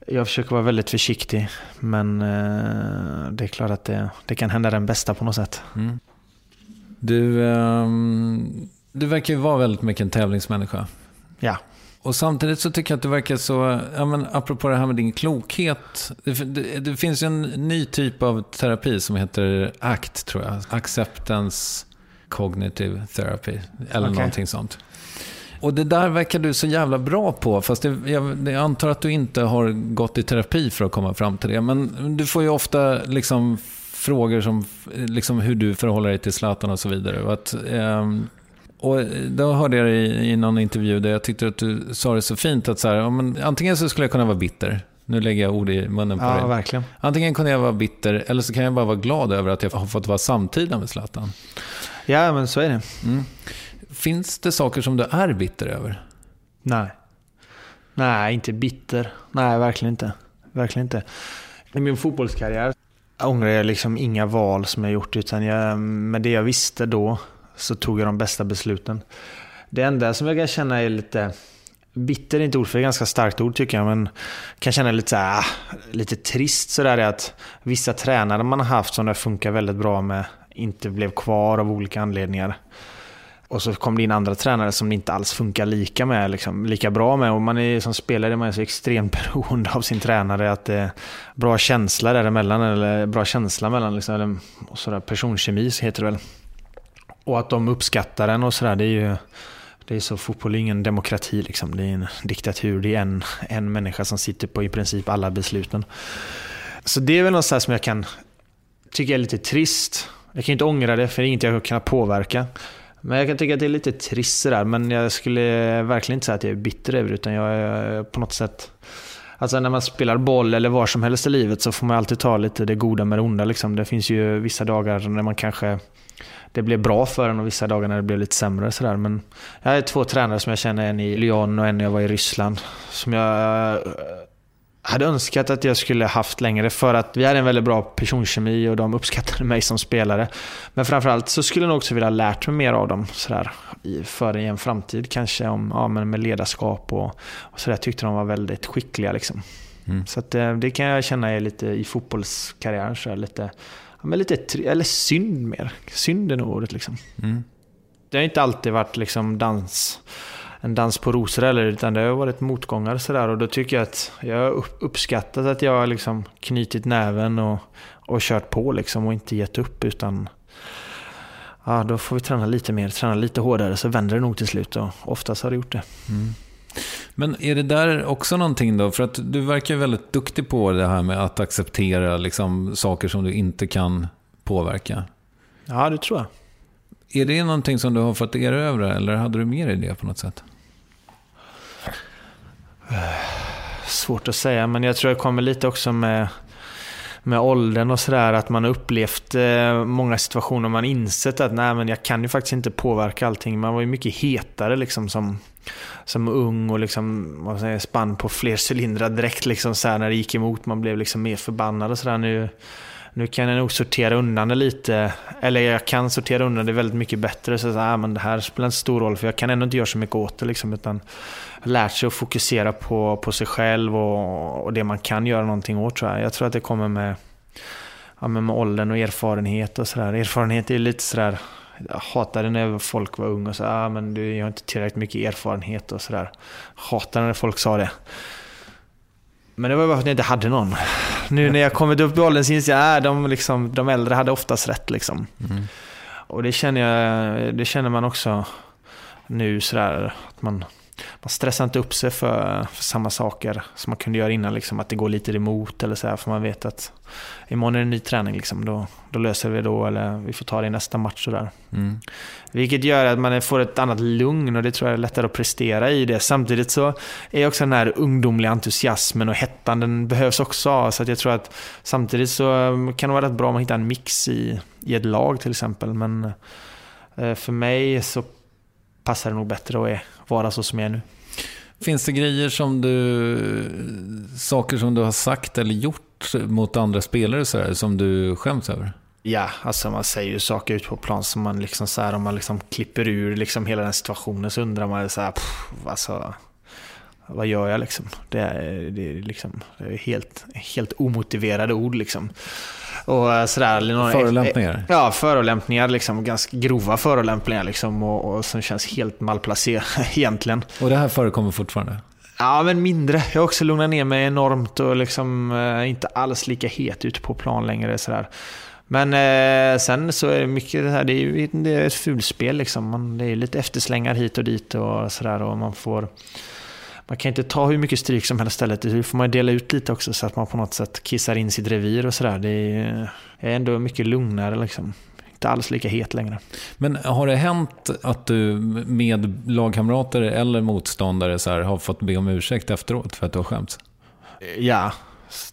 jag försöker vara väldigt försiktig men eh, det är klart att det, det kan hända den bästa på något sätt. Mm. Du, um, du verkar ju vara väldigt mycket en tävlingsmänniska. Ja. Och samtidigt så tycker jag att du verkar så, ja men apropå det här med din klokhet. Det, det, det finns ju en ny typ av terapi som heter ACT tror jag. Acceptance Cognitive Therapy. Eller okay. någonting sånt. Och det där verkar du så jävla bra på. Fast det, jag, jag, antar att du inte har gått i terapi för att komma fram till det. Men du får ju ofta liksom frågor som liksom hur du förhåller dig till Zlatan och så vidare. Och, att, eh, och då hörde jag dig i, i någon intervju där jag tyckte att du sa det så fint att så här, ja, men, antingen så skulle jag kunna vara bitter Nu lägger jag ord i munnen på Ja, dig. verkligen. Antingen kunde jag vara bitter eller så kan jag bara vara glad över att jag har fått vara samtida med Zlatan. Ja, men så är det. Finns det saker som du är bitter över? Nej. Nej, inte bitter. Nej, verkligen inte. Verkligen inte. I min fotbollskarriär ångrar jag liksom inga val som jag gjort, utan jag, med det jag visste då så tog jag de bästa besluten. Det enda som jag kan känna är lite Bitter är inte ord, för det är ett ganska starkt ord tycker jag, men kan känna lite, så här, ah, lite trist sådär är att vissa tränare man har haft som det funkar väldigt bra med inte blev kvar av olika anledningar. Och så kom det in andra tränare som det inte alls funkar lika, med, liksom, lika bra med. Och man är som spelare man är så extremt beroende av sin tränare. Att det är bra känsla däremellan, eller bra känsla mellan, liksom, eller, och sådär, personkemi så heter det väl. Och att de uppskattar en och sådär, det är ju det är så, fotboll är ingen demokrati liksom. Det är en diktatur. Det är en, en människa som sitter på i princip alla besluten. Så det är väl något som jag kan tycka är lite trist. Jag kan inte ångra det, för det är inget jag kan påverka. Men jag kan tycka att det är lite trist sådär, men jag skulle verkligen inte säga att jag är bitter över det, utan jag är på något sätt... Alltså när man spelar boll eller var som helst i livet så får man alltid ta lite det goda med det onda. Liksom. Det finns ju vissa dagar när man kanske det blev bra för en och vissa dagar när det blev lite sämre. Sådär. Men jag har två tränare som jag känner, en i Lyon och en när jag var i Ryssland. Som jag hade önskat att jag skulle haft längre för att vi hade en väldigt bra personkemi och de uppskattade mig som spelare. Men framförallt så skulle jag nog också vilja ha lärt mig mer av dem sådär, för i en framtid kanske om, ja, men med ledarskap och, och sådär. Jag tyckte de var väldigt skickliga liksom. Så att, eh, det kan jag känna är lite i fotbollskarriären. Så här, lite, ja, men lite, eller synd mer. Synd är nog ordet liksom. Det har inte alltid varit liksom dans, en dans på rosor eller, utan det har varit motgångar sådär. Och då tycker jag att jag har upp- uppskattat att jag har liksom knutit näven och, och kört på liksom och inte gett upp. Utan ja, då får vi träna lite mer, träna lite hårdare så vänder det nog till slut. Och oftast har det gjort det. Men är det där också någonting då? För att du verkar ju väldigt duktig på det här med att acceptera liksom, saker som du inte kan påverka. Ja, det tror jag. Är det någonting som du har fått erövra eller hade du med dig det på något sätt? Svårt att säga, men jag tror det kommer lite också med, med åldern och sådär. Att man har upplevt eh, många situationer man insett att nej, men jag kan ju faktiskt inte påverka allting. Man var ju mycket hetare liksom som, som ung och liksom, vad säger, spann på fler cylindrar direkt liksom så här, när det gick emot. Man blev liksom mer förbannad och sådär. Nu, nu kan jag nog sortera undan det lite. Eller jag kan sortera undan det väldigt mycket bättre. Så att, ah, men det här spelar inte stor roll för jag kan ändå inte göra så mycket åt det. Liksom, utan lärt sig att fokusera på, på sig själv och, och det man kan göra någonting åt. Tror jag. jag tror att det kommer med, ja, med åldern och erfarenhet och sådär. Erfarenhet är lite sådär, jag hatade när folk var unga och sa ah, men du jag har inte tillräckligt mycket erfarenhet och sådär. Hatade när folk sa det. Men det var ju bara för att jag inte hade någon. Nu när jag kommit upp i åldern så inser jag att de, liksom, de äldre hade oftast rätt. Liksom. Och det känner, jag, det känner man också nu sådär att man, man stressar inte upp sig för, för samma saker som man kunde göra innan. Liksom, att det går lite emot eller så här, för man vet att imorgon är det en ny träning. Liksom, då, då löser vi det då eller vi får ta det i nästa match. Så där. Vilket gör att man får ett annat lugn och det tror jag är lättare att prestera i det. Samtidigt så är också den här ungdomliga entusiasmen och hettan, den behövs också. Så att jag tror att samtidigt så kan det vara rätt bra om man hittar en mix i, i ett lag till exempel. Men eh, för mig så passar det nog bättre att vara så som jag är nu. Finns det grejer som du, saker som du har sagt eller gjort mot andra spelare så här, som du skäms över? Ja, alltså man säger ju saker ut på plan som man liksom så här, om man liksom klipper ur liksom hela den situationen så undrar man så här, pff, alltså, vad gör jag liksom? Det är, det är, liksom, det är helt, helt omotiverade ord liksom. Och eh, sådär, Förolämpningar? Ja, förolämpningar liksom. Ganska grova förolämpningar liksom. Och, och som känns helt malplacerade egentligen. Och det här förekommer fortfarande? Ja, men mindre. Jag har också lugnat ner mig enormt och liksom eh, inte alls lika het ute på plan längre. Sådär. Men eh, sen så är det mycket det här, det är ju det är ett fulspel liksom. Man, det är lite efterslängar hit och dit och sådär. Och man får... Man kan inte ta hur mycket stryk som helst istället. Det får man dela ut lite också så att man på något sätt kissar in sitt revir och sådär. Det är, är ändå mycket lugnare liksom. Inte alls lika het längre. Men har det hänt att du med lagkamrater eller motståndare så här, har fått be om ursäkt efteråt för att du har skämts? Ja,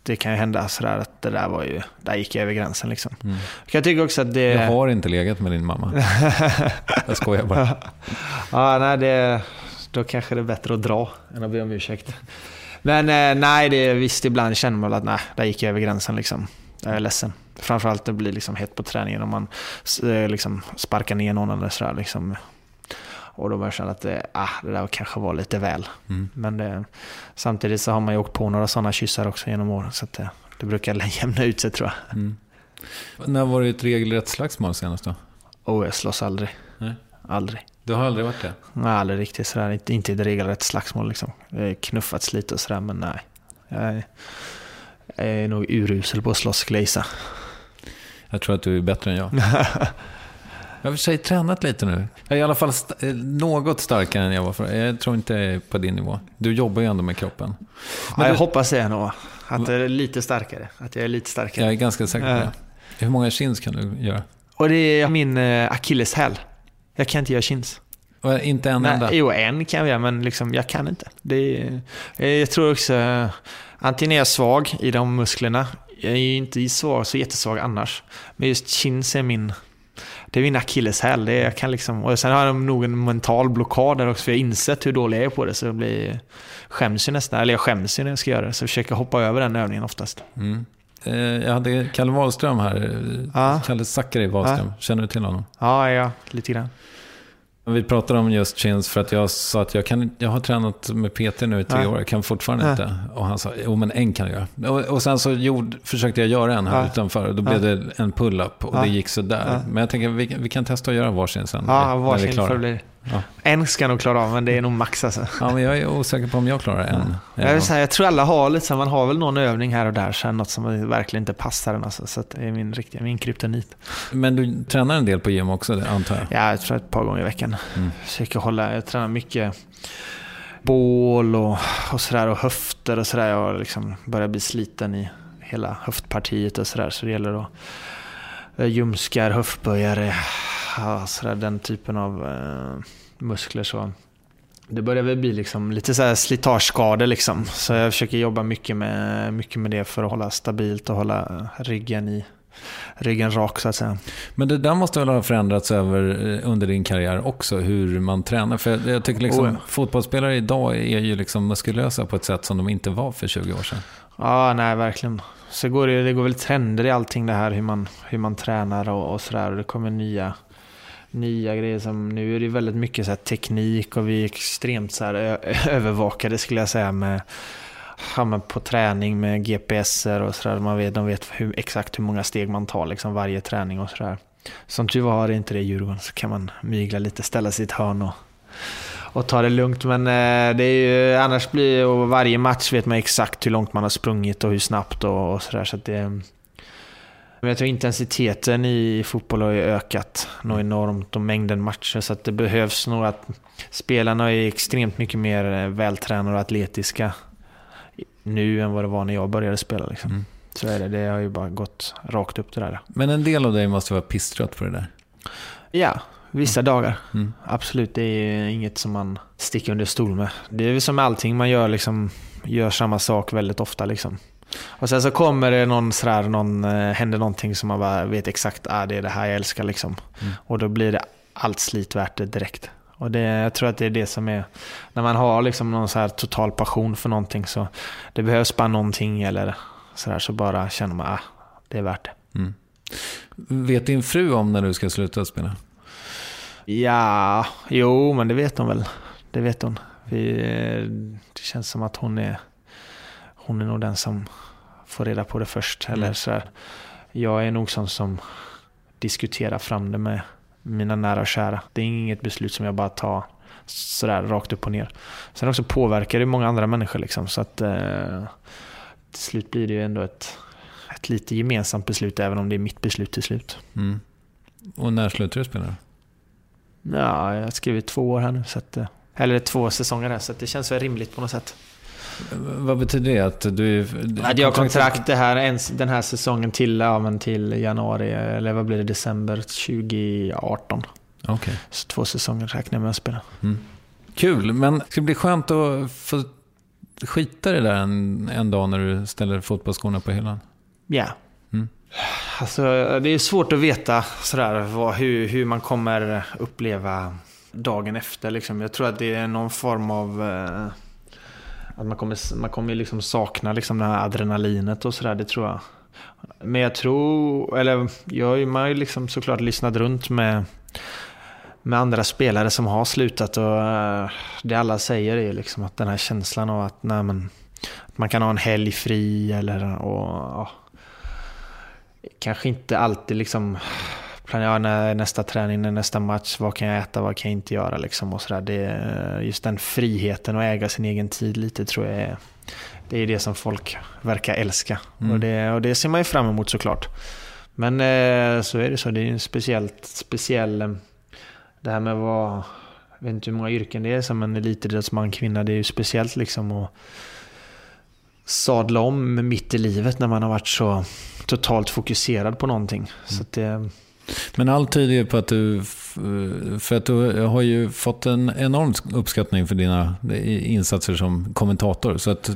det kan ju hända sådär att det där var ju, där gick jag över gränsen liksom. Mm. Jag tycker också att det... Jag har inte legat med din mamma. jag skojar bara. ja, nej, det, då kanske det är bättre att dra än att be om ursäkt. Men eh, nej, det visst ibland känner man att nej, där gick jag över gränsen liksom. Jag är ledsen. Framförallt det blir liksom hett på träningen om man eh, liksom sparkar ner någon eller sådär. Liksom. Och då börjar jag känna att det, ah, det där kanske var lite väl. Mm. Men det, samtidigt så har man ju åkt på några sådana kyssar också genom åren. Så det, det brukar jämna ut sig tror jag. Mm. När var det ett regelrätt slagsmål senast då? Och jag slåss aldrig. Nej. Aldrig. Du har aldrig varit det? Nej, aldrig riktigt sådär. Inte, inte i ett regelrätt slagsmål liksom. Jag knuffats lite och sådär, men nej. Jag är, jag är nog urusel på att slåss skulle jag gissa. Jag tror att du är bättre än jag. Jag har för sig tränat lite nu. Jag är i alla fall st något starkare än jag var förr. Jag tror inte jag är på din nivå. Du jobbar ju ändå med kroppen. ja, jag du... hoppas det nog. Att det är lite starkare. Att jag är lite starkare. Jag är ganska säker på det. Hur många chins kan du göra? Och det är min uh, akilleshäl. Jag kan inte göra chins. Och inte en Nej, enda? Jo, en kan jag göra, men liksom, jag kan inte. Det är, eh, jag tror också, uh, antingen är jag svag i de musklerna. Jag är ju inte svag, så jättesvag annars. Men just chins är min det är min akilleshäl. Jag kan liksom, och sen har jag nog en mental blockad där också, för jag har insett hur dålig jag är på det. Så jag blir, skäms ju nästan, eller jag skäms ju när jag ska göra det. Så jag försöker hoppa över den övningen oftast. Mm. Eh, jag hade Kalle Wahlström här, ja. Kalle Zackari Wahlström. Ja. Känner du till honom? Ja, ja, lite grann. Vi pratade om just chins för att jag sa att jag, kan, jag har tränat med Peter nu i tre ja. år, jag kan fortfarande ja. inte. Och han sa, jo men en kan jag göra. Och, och sen så gjorde, försökte jag göra en här ja. utanför och då blev det en pull-up och det gick sådär. Men jag tänker, vi, vi kan testa att göra varsin sen. Ja, varsin får det bli. Ja. En ska nog klara av, men det är nog max alltså. Ja, men jag är osäker på om jag klarar en. Ja. Jag, säga, jag tror alla har lite så man har väl någon övning här och där, så något som verkligen inte passar en. Alltså, så det är min, riktiga, min kryptonit. Men du tränar en del på gym också, antar jag? Ja, jag tror ett par gånger i veckan. Mm. Försöker hålla, jag tränar mycket bål och, och sådär och höfter och sådär. Jag liksom börjar bli sliten i hela höftpartiet och sådär. Så det gäller att ljumskar, höftböjare, ja, sådär, den typen av eh, muskler. Så. Det börjar väl bli liksom lite så slitageskador. Liksom. Så jag försöker jobba mycket med, mycket med det för att hålla stabilt och hålla ryggen i ryggen rak så att säga. Men det där måste väl ha förändrats över eh, under din karriär också, hur man tränar? För jag, jag tycker liksom, oh ja. fotbollsspelare idag är ju liksom muskulösa på ett sätt som de inte var för 20 år sedan. Ja, nej verkligen. Så går det, det går väl trender i allting det här hur man, hur man tränar och, och sådär. Och det kommer nya, nya grejer som, nu är det väldigt mycket så teknik och vi är extremt så här övervakade skulle jag säga med ja, på träning med GPSer och sådär. Man vet, de vet hur, exakt hur många steg man tar liksom varje träning och sådär. Som tur var är inte det i Djurgården så kan man mygla lite, ställa sig i ett hörn och och ta det lugnt. Men eh, det är ju, annars blir och varje match vet man exakt hur långt man har sprungit och hur snabbt och, och sådär. Så det, jag tror intensiteten i fotboll har ökat något enormt och mängden matcher. Så att det behövs nog att spelarna är extremt mycket mer eh, vältränade och atletiska nu än vad det var när jag började spela. Liksom. Mm. Så är det. Det har ju bara gått rakt upp det där. Men en del av dig måste vara pisttrött på det där? Ja, Vissa mm. dagar. Mm. Absolut, det är inget som man sticker under stol med. Det är som med allting, man gör, liksom, gör samma sak väldigt ofta. Liksom. Och sen så kommer det någon, sådär, någon, eh, händer någonting som man bara vet exakt, ah, det är det här jag älskar. Liksom. Mm. Och då blir det allt slit värt det direkt. Och det, jag tror att det är det som är, när man har liksom någon så här total passion för någonting så det behövs bara någonting eller sådär så bara känner man, ah, det är värt det. Mm. Vet din fru om när du ska sluta spela? Ja, jo, men det vet hon väl. Det vet hon. Vi, det känns som att hon är, hon är nog den som får reda på det först. Mm. Eller så Jag är nog sån som diskuterar fram det med mina nära och kära. Det är inget beslut som jag bara tar sådär rakt upp och ner. Sen också påverkar det många andra människor. Liksom, så att eh, till slut blir det ju ändå ett, ett lite gemensamt beslut även om det är mitt beslut till slut. Mm. Och när slutar du spela? Ja, jag har skrivit två år här nu. Så att, eh, eller två säsonger här, så det känns väl rimligt på något sätt. Vad betyder det? Att du, att jag har kontrakt det här, den här säsongen till, ja, till januari, eller vad blir det, december 2018. Okay. Så två säsonger räknar jag med att spela. Mm. Kul, men det ska bli skönt att få skita det där en, en dag när du ställer fotbollsskorna på hyllan? Ja. Mm. Alltså, det är svårt att veta sådär, vad, hur, hur man kommer uppleva dagen efter. Liksom. Jag tror att det är någon form av... Att man kommer, man kommer liksom sakna liksom det här adrenalinet och sådär, det tror jag. Men jag tror, eller jag, man har ju liksom såklart lyssnat runt med, med andra spelare som har slutat och eh, det alla säger är liksom att den här känslan av att, nej, men, att man kan ha en helg fri eller och, ja, kanske inte alltid liksom planera när nästa träning, när nästa match, vad kan jag äta, vad kan jag inte göra liksom och sådär. Det, just den friheten att äga sin egen tid lite tror jag är det, är det som folk verkar älska. Mm. Och, det, och det ser man ju fram emot såklart. Men eh, så är det så, det är en speciellt, speciell... Eh, det här med att vara... Jag vet inte hur många yrken det är som en elitidrottsman, kvinna. Det är ju speciellt liksom att sadla om mitt i livet när man har varit så totalt fokuserad på någonting. Mm. Så det, men allt tyder ju på att du, för att du har ju fått en enorm uppskattning för dina insatser som kommentator. Så att...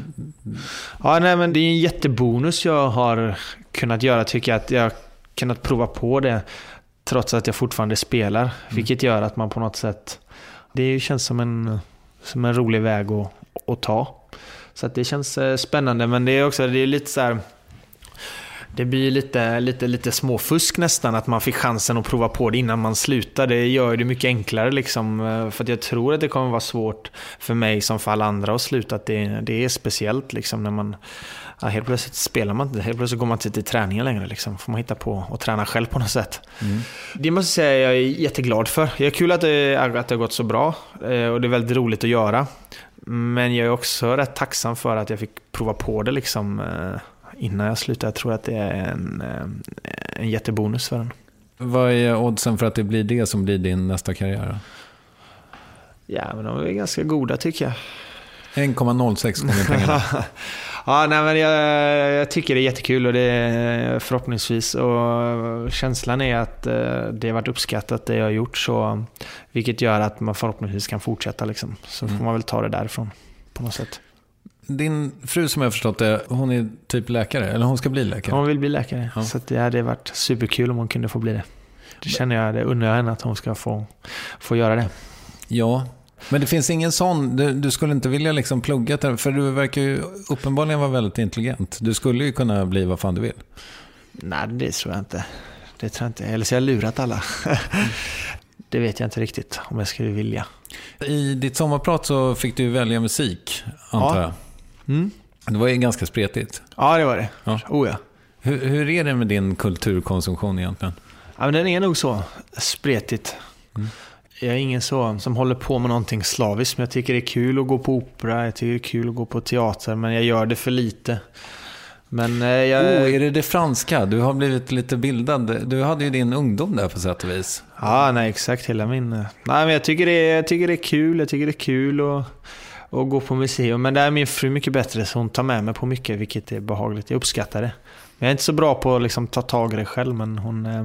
Ja, nej, men det är en jättebonus jag har kunnat göra tycker jag. Att jag har kunnat prova på det trots att jag fortfarande spelar. Mm. Vilket gör att man på något sätt... Det känns som en, som en rolig väg att, att ta. Så att det känns eh, spännande, men det är också det är lite så här det blir lite, lite, lite småfusk nästan att man fick chansen att prova på det innan man slutar. Det gör det mycket enklare liksom. Eh, för jag tror att det kommer vara svårt för mig som för alla andra att sluta. Att det, det är speciellt liksom när man ja, helt plötsligt spelar man inte. Helt plötsligt går man inte till träningen längre. Liksom. får man hitta på och träna själv på något sätt. Mm. Det måste jag säga jag är jätteglad för. Det är kul att det, att det har gått så bra eh, och det är väldigt roligt att göra. Men jag är också rätt tacksam för att jag fick prova på det liksom eh, innan jag slutar. Jag tror att det är en, eh, en jättebonus för den. Vad är oddsen för att det blir det som blir din nästa karriär? Ja, men de är ganska goda tycker jag. 1,06 gånger pengarna. ja, nej, men jag, jag, tycker det är jättekul och det är förhoppningsvis. Och känslan är att eh, det har varit uppskattat det jag har gjort. Så, vilket gör att man förhoppningsvis kan fortsätta. Liksom. Så mm. får man väl ta det därifrån på något sätt. Din fru som jag förstått det, hon är typ läkare, eller hon ska bli läkare? Hon vill bli läkare, ja. så det hade varit superkul om hon kunde få bli det. Det känner jag, det undrar jag henne att hon ska få, få göra det. Ja, men det finns ingen sån, du, du skulle inte vilja liksom plugga, för du verkar ju uppenbarligen vara väldigt intelligent. Du skulle ju kunna bli vad fan du vill. Nej, det tror jag inte. Det tror jag inte. Eller så har jag lurat alla. det vet jag inte riktigt om jag skulle vilja. I ditt sommarprat så fick du välja musik, antar ja. jag. Mm. Det var ju ganska spretigt. Ja, det var det. Ja. Oh, ja. Hur, hur är det med din kulturkonsumtion egentligen? Ja, men den är nog så spretigt. Mm. Jag är ingen så som håller på med någonting slaviskt, men jag tycker det är kul att gå på opera, jag tycker det är kul att gå på teater, men jag gör det för lite. Men eh, jag... Oh, är det det franska? Du har blivit lite bildad. Du hade ju din ungdom där på sätt och vis. Ja, nej exakt. Hela min... Nej, men jag tycker det är, jag tycker det är kul. Jag tycker det är kul att och gå på museum. Men där är min fru mycket bättre, så hon tar med mig på mycket, vilket är behagligt. Jag uppskattar det. Men jag är inte så bra på att liksom ta tag i det själv, men hon... Eh,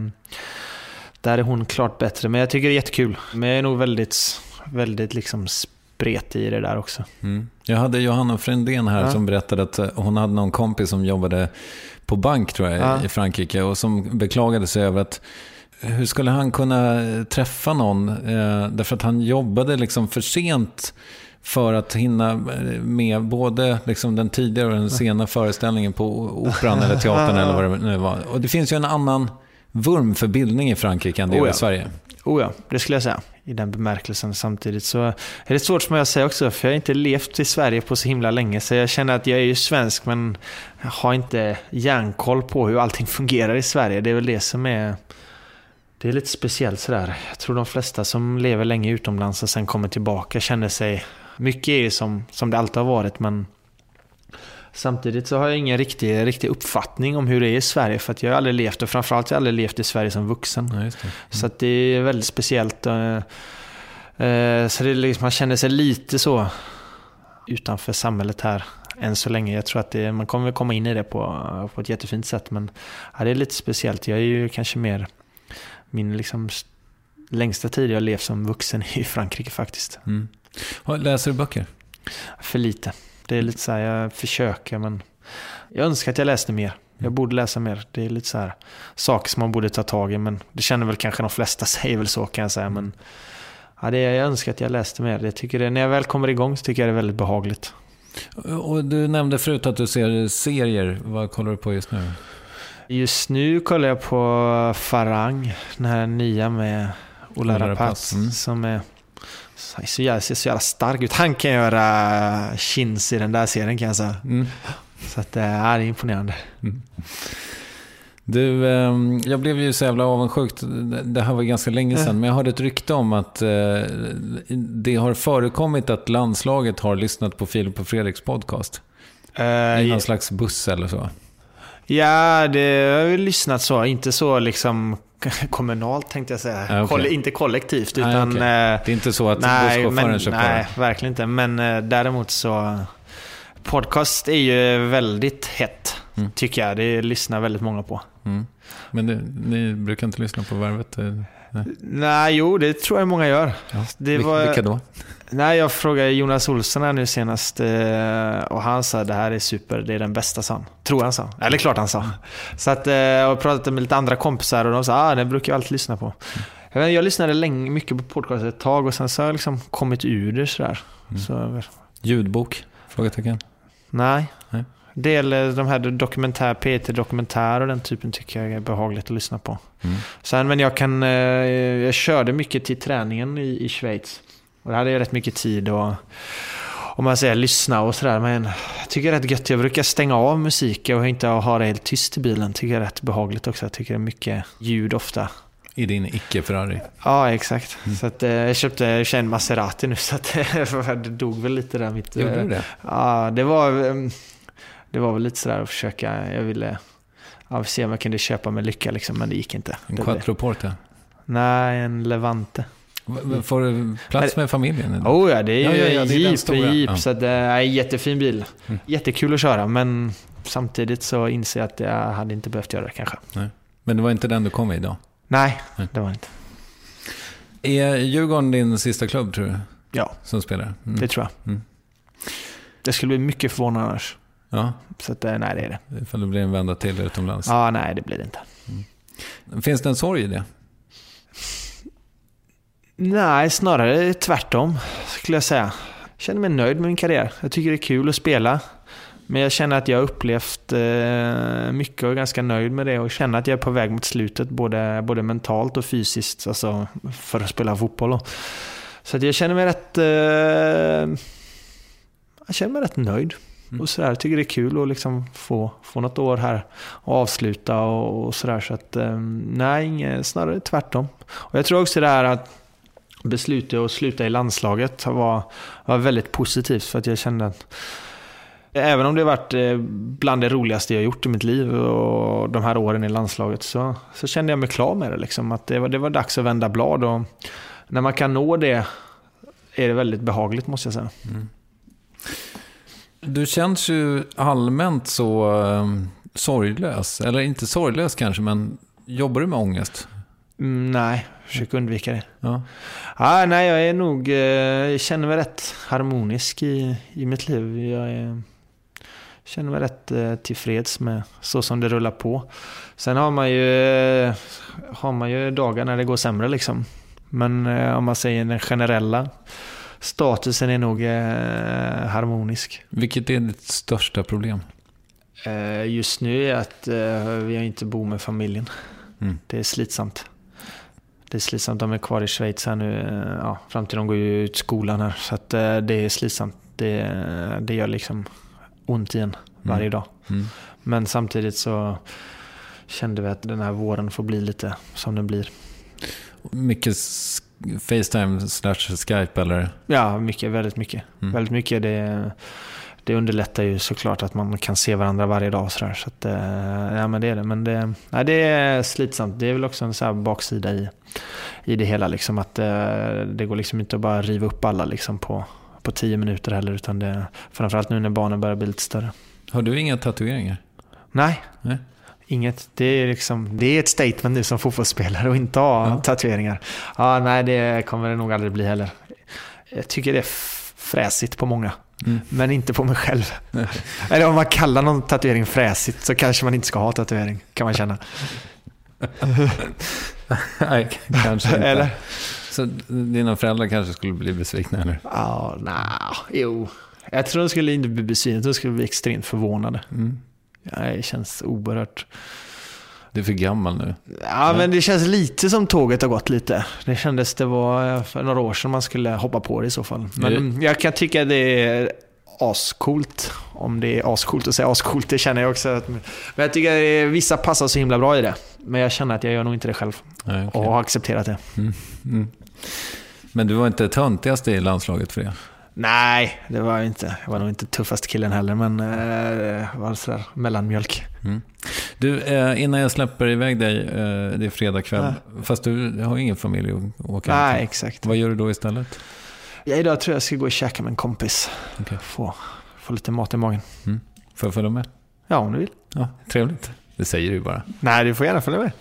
där är hon klart bättre. Men jag tycker det är jättekul. Men jag är nog väldigt, väldigt liksom spretig i det där också. Mm. Jag hade Johanna Frändén här ja. som berättade att hon hade någon kompis som jobbade på bank tror jag ja. i Frankrike och som beklagade sig över att hur skulle han kunna träffa någon? Eh, därför att han jobbade liksom för sent för att hinna med både liksom den tidigare och den sena föreställningen på operan eller teatern eller vad det nu var. Och det finns ju en annan vurm för bildning i Frankrike än det oh ja. i Sverige. Oh ja, det skulle jag säga. I den bemärkelsen samtidigt. Så är det svårt som jag säger också, för jag har inte levt i Sverige på så himla länge. Så jag känner att jag är ju svensk, men har inte järnkoll på hur allting fungerar i Sverige. Det är väl det som är... Det är lite speciellt sådär. Jag tror de flesta som lever länge utomlands och sen kommer tillbaka känner sig mycket är som, som det alltid har varit men Samtidigt så har jag ingen riktig, riktig uppfattning om hur det är i Sverige för att jag har aldrig levt och framförallt har jag aldrig levt i Sverige som vuxen. Ja, det. Mm. Så det är väldigt speciellt. Eh, eh, så det är liksom, man känner sig lite så utanför samhället här än så länge. Jag tror att det, man kommer komma in i det på, på ett jättefint sätt men ja, det är lite speciellt. Jag är ju kanske mer min liksom längsta tid jag har levt som vuxen i Frankrike faktiskt. Mm. Läser du böcker? För lite. Det är lite så här, jag försöker men jag önskar att jag läste mer. Jag borde läsa mer. Det är lite så här saker som man borde ta tag i men det känner väl kanske de flesta säger väl så kan jag säga. Men ja, det är, jag önskar att jag läste mer. Jag tycker det, när jag väl kommer igång så tycker jag det är väldigt behagligt. Och du nämnde förut att du ser serier. Vad kollar du på just nu? Just nu kollar jag på Farang, den här nya med Ola. Rapace, mm. Som är så, så jävla, ser så jävla stark ut. Han kan göra chins i den där serien kan jag säga. Mm. Så att, äh, det är imponerande. Du, ehm, jag blev ju så jävla avundsjuk. Det här var ganska länge sedan, men jag hörde ett rykte om att eh, det har förekommit att landslaget har lyssnat på Filip och Fredriks podcast. Eh, I någon slags buss eller så. Ja, det har jag lyssnat så. Inte så liksom kommunalt tänkte jag säga. Ja, okej. Koll- inte kollektivt Nej, utan... okej. eh, Det är inte så att nej, busschauffören på nej, verkligen inte. Men eh, däremot så... Podcast är ju väldigt hett, Mm. tycker jag. Det lyssnar väldigt många på. Mm. Men det, ni brukar inte lyssna på Värvet? Eh, Nej. Nej, jo, det tror jag många gör. Ja. Det Vil- var- Vilka då? Nej, jag frågade Jonas Olsson här nu senast eh, och han sa det här är super, det är den bästa sa. Tror han sa. Eller klart han sa. Så att, eh, jag har pratat med lite andra kompisar och de sa ah, det brukar jag alltid lyssna på. Jag, vet, jag lyssnade länge, mycket på podcast ett tag och sen så har jag liksom kommit ur det sådär. Så, Ljudbok? Frågetecken. nej. Del eh, de här dokumentär, P1-dokumentär och den typen tycker jag är behagligt att lyssna på. Mm. Sen, men jag kan, eh, jag körde mycket till träningen i, i Schweiz. Och det hade jag rätt mycket tid och om man säger lyssna och sådär. Men jag tycker det är rätt gött. Jag brukar stänga av musik och inte ha det helt tyst i bilen. Tycker jag är rätt behagligt också. Jag tycker det är mycket ljud ofta. I din icke-Ferrari? Ja, exakt. Mm. Så att, eh, jag köpte jag en Maserati nu så att det dog väl lite där mitt... Gjorde du det? Ja, det var, det var väl lite sådär att försöka. Jag ville ja, se om jag kunde köpa med lycka liksom, men det gick inte. En Quattroporte? Nej, en Levante. Får du plats med familjen? eller? Oh ja, det är ju Ja, ja, ja, det är jeep, jeep Ja. så det är en jättefin bil. Mm. Jättekul att köra, men samtidigt så inser jag att jag hade inte behövt göra det kanske. Men det var inte den du kom med idag? Nej, Nej. det var det inte. Är Djurgården din sista klubb, tror du? Ja, Som spelar? Mm. det tror jag. Mm. Det skulle bli mycket förvånad annars. Ja, Så att, eh, nej, det är det. ifall det blir en vända till utomlands. Ja, nej, det blir det inte. Finns det en sorg i det? Nej, snarare tvärtom skulle jag säga. Jag känner mig nöjd med min karriär. Jag tycker det är kul att spela. Men jag känner att jag har upplevt eh, mycket och är ganska nöjd med det och känner att jag är på väg mot slutet både, både mentalt och fysiskt alltså för att spela fotboll. då. Så att jag känner mig rätt eh, jag känner mig rätt nöjd. Och sådär. Jag tycker det är kul att liksom få, få något år här och avsluta och, och sådär. Så att eh, nej, snarare tvärtom. Och jag tror också det här att beslutet att sluta i landslaget var, var väldigt positivt för att jag kände att Även om det har varit eh, bland det roligaste jag gjort i mitt liv och de här åren i landslaget så, så kände jag mig klar med det. Liksom. Att det, var, det var dags att vända blad och när man kan nå det är det väldigt behagligt måste jag säga. Du känns ju allmänt så um, sorglös. Eller inte sorglös kanske, men jobbar du med ångest? Mm, nej, försök undvika det. Ja. Ah, nej, jag är nog, eh, jag känner mig rätt harmonisk i, i mitt liv. Jag är, känner mig rätt eh, tillfreds med så som det rullar på. Sen har man ju, eh, har man ju dagar när det går sämre liksom. Men eh, om man säger den generella statusen är nog eh, harmonisk. Vilket är ditt största problem? Eh, just nu är att eh, vi inte bor med familjen. Mm. Det är slitsamt. Det är slitsamt. De är kvar i Schweiz här nu. eh, Ja, fram till de går ut skolan här. Så att, eh, det är slitsamt. Det, det gör liksom ont igen varje dag. Mm. Men samtidigt så kände vi att den här våren får bli lite som den blir. Mycket Facetime slash Skype eller? Ja, mycket, väldigt mycket. Mm. Väldigt mycket. Det, det underlättar ju såklart att man kan se varandra varje dag. och Så, där. så att, eh, ja, men det är det. Men det, nej, det är slitsamt. Det är väl också en så här baksida i, i det hela. Liksom, att eh, det går liksom inte att bara riva upp alla liksom, på, på tio minuter heller. Utan det, framförallt nu när barnen börjar bli lite större. Har du inga tatueringar? Nej, Nej. Inget. Det är, liksom, det är ett statement nu som fotbollsspelare och inte ha Ja. tatueringar. Ja, nej, det kommer det nog aldrig bli heller. Jag tycker det är fräsigt på många. Men inte på mig själv. Eller om man kallar någon tatuering fräsigt så kanske man inte ska ha tatuering, kan man känna. Nej, kanske inte. Eller? Så dina föräldrar kanske skulle bli besvikna eller? Ja, nah, jo. Jag tror de skulle inte bli besvikna, de skulle bli extremt förvånade. Mm. Ja, det känns oerhört. Du är för gammal nu. Ja, men det känns lite som tåget har gått lite. Det kändes det var för några år sedan man skulle hoppa på det i så fall. Men jag kan tycka det är ascoolt. Om det är ascoolt att säga ascoolt, det känner jag också. Att, men jag tycker att vissa passar så himla bra i det. Men jag känner att jag gör nog inte det själv. Nej, okej. Och har accepterat det. Men du var inte töntigast i landslaget för det? Nej, det var jag inte. Jag var nog inte tuffast killen heller, men eh, var sådär mellanmjölk. Du, eh, innan jag släpper iväg dig, eh, det är fredag kväll, fast du har ingen familj att åka Nej, till. exakt. Vad gör du då istället? Ja, idag tror jag jag ska gå och käka med en kompis. Okej. Få, få lite mat i magen. Får jag följa med? Ja, om du vill. Ja, trevligt. Det säger du ju bara. Nej, du får gärna följa med.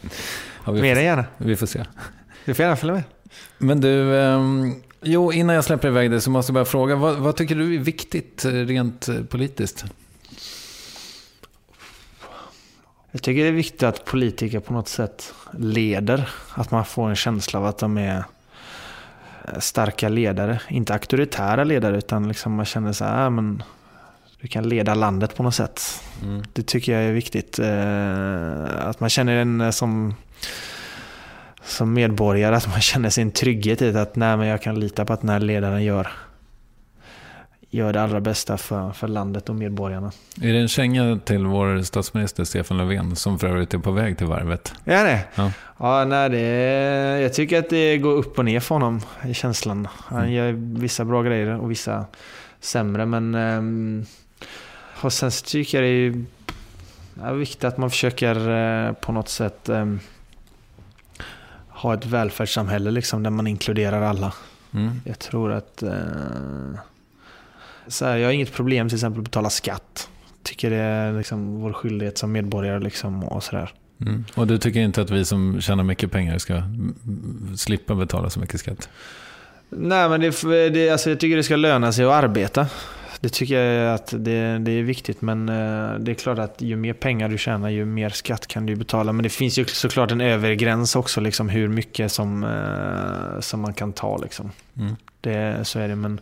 Ja, Mer än gärna. vi får se. Du får gärna följa med. Men du, ehm, jo, innan jag släpper iväg dig så måste jag bara fråga, vad, vad tycker du är viktigt eh, rent eh, politiskt? Jag tycker det är viktigt att politiker på något sätt leder. Att man får en känsla av att de är eh, starka ledare. Inte auktoritära ledare utan liksom man känner så här, "Ah, men du kan leda landet på något sätt. Det tycker jag är viktigt. Att man känner en som, som medborgare, att man känner sin trygghet i. Att nej, men jag kan lita på att den här ledaren gör, gör det allra bästa för, för landet och medborgarna. Är det en känga till vår statsminister Stefan Löfven, som för övrigt är på väg till varvet? Är det? Ja. Ja, nej, det jag tycker att det går upp och ner för honom i känslan. Han gör vissa bra grejer och vissa sämre. Men ehm, och sen tycker jag det är ja, viktigt att man försöker eh, på något sätt ehm, ha ett välfärdssamhälle liksom, där man inkluderar alla. Mm. Jag tror att... Eh, så här, jag har inget problem till exempel att betala skatt. Tycker det är liksom vår skyldighet som medborgare liksom och sådär. Mm. Och du tycker inte att vi som tjänar mycket pengar ska slippa betala så mycket skatt? Nej, men det, det, alltså jag tycker det ska löna sig att arbeta. Det tycker jag att det, det är viktigt, men eh, det är klart att ju mer pengar du tjänar, ju mer skatt kan du betala. Men det finns ju såklart en övergräns också, liksom hur mycket som, eh, som man kan ta. Liksom. Mm. Det, så är det, men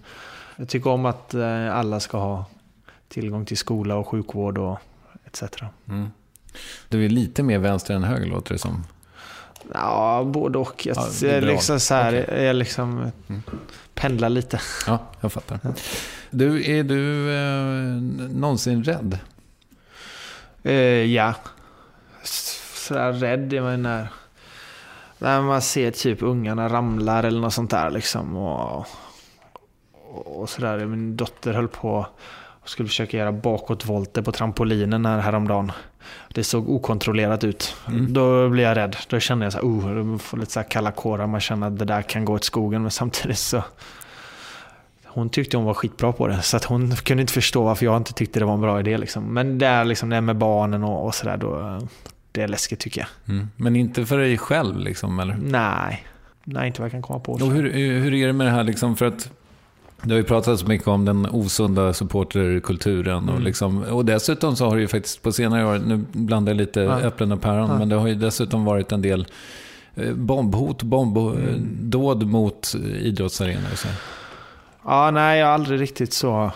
jag tycker om att eh, alla ska ha tillgång till skola och sjukvård och etc. Mm. Du är lite mer vänster än höger låter det som. Ja, både och. Jag, Ja, är jag liksom så här, Okej. jag liksom pendlar lite. Ja, jag fattar. Du, är du eh, någonsin rädd? Eh, ja. Sådär rädd är man när, när man ser typ ungarna ramlar eller något sånt där liksom. Och, och, och sådär. Min dotter höll på och skulle försöka göra bakåtvolter på trampolinen här häromdagen. Det såg okontrollerat ut. Då blir jag rädd. Då känner jag så här, oh, jag får lite så kalla kårar. Man känner att det där kan gå åt skogen. Men samtidigt så hon tyckte hon var skitbra på det. Så att hon kunde inte förstå varför jag inte tyckte det var en bra idé. Liksom. Men det är liksom det med barnen och, och sådär. då, Det är läskigt tycker jag. Mm. Men inte för dig själv liksom, eller? Nej. Nej, inte vad jag kan komma på. Och hur, hur är det med det här liksom, för att det har ju pratats så mycket om den osunda supporterkulturen. Och, Mm. liksom, och dessutom så har det ju faktiskt på senare år, nu blandar jag lite Ja. äpplen och päron, Ja. men det har ju dessutom varit en del eh, bombhot, bombdåd mot idrottsarenor. Så. Ja, nej, jag har aldrig riktigt så...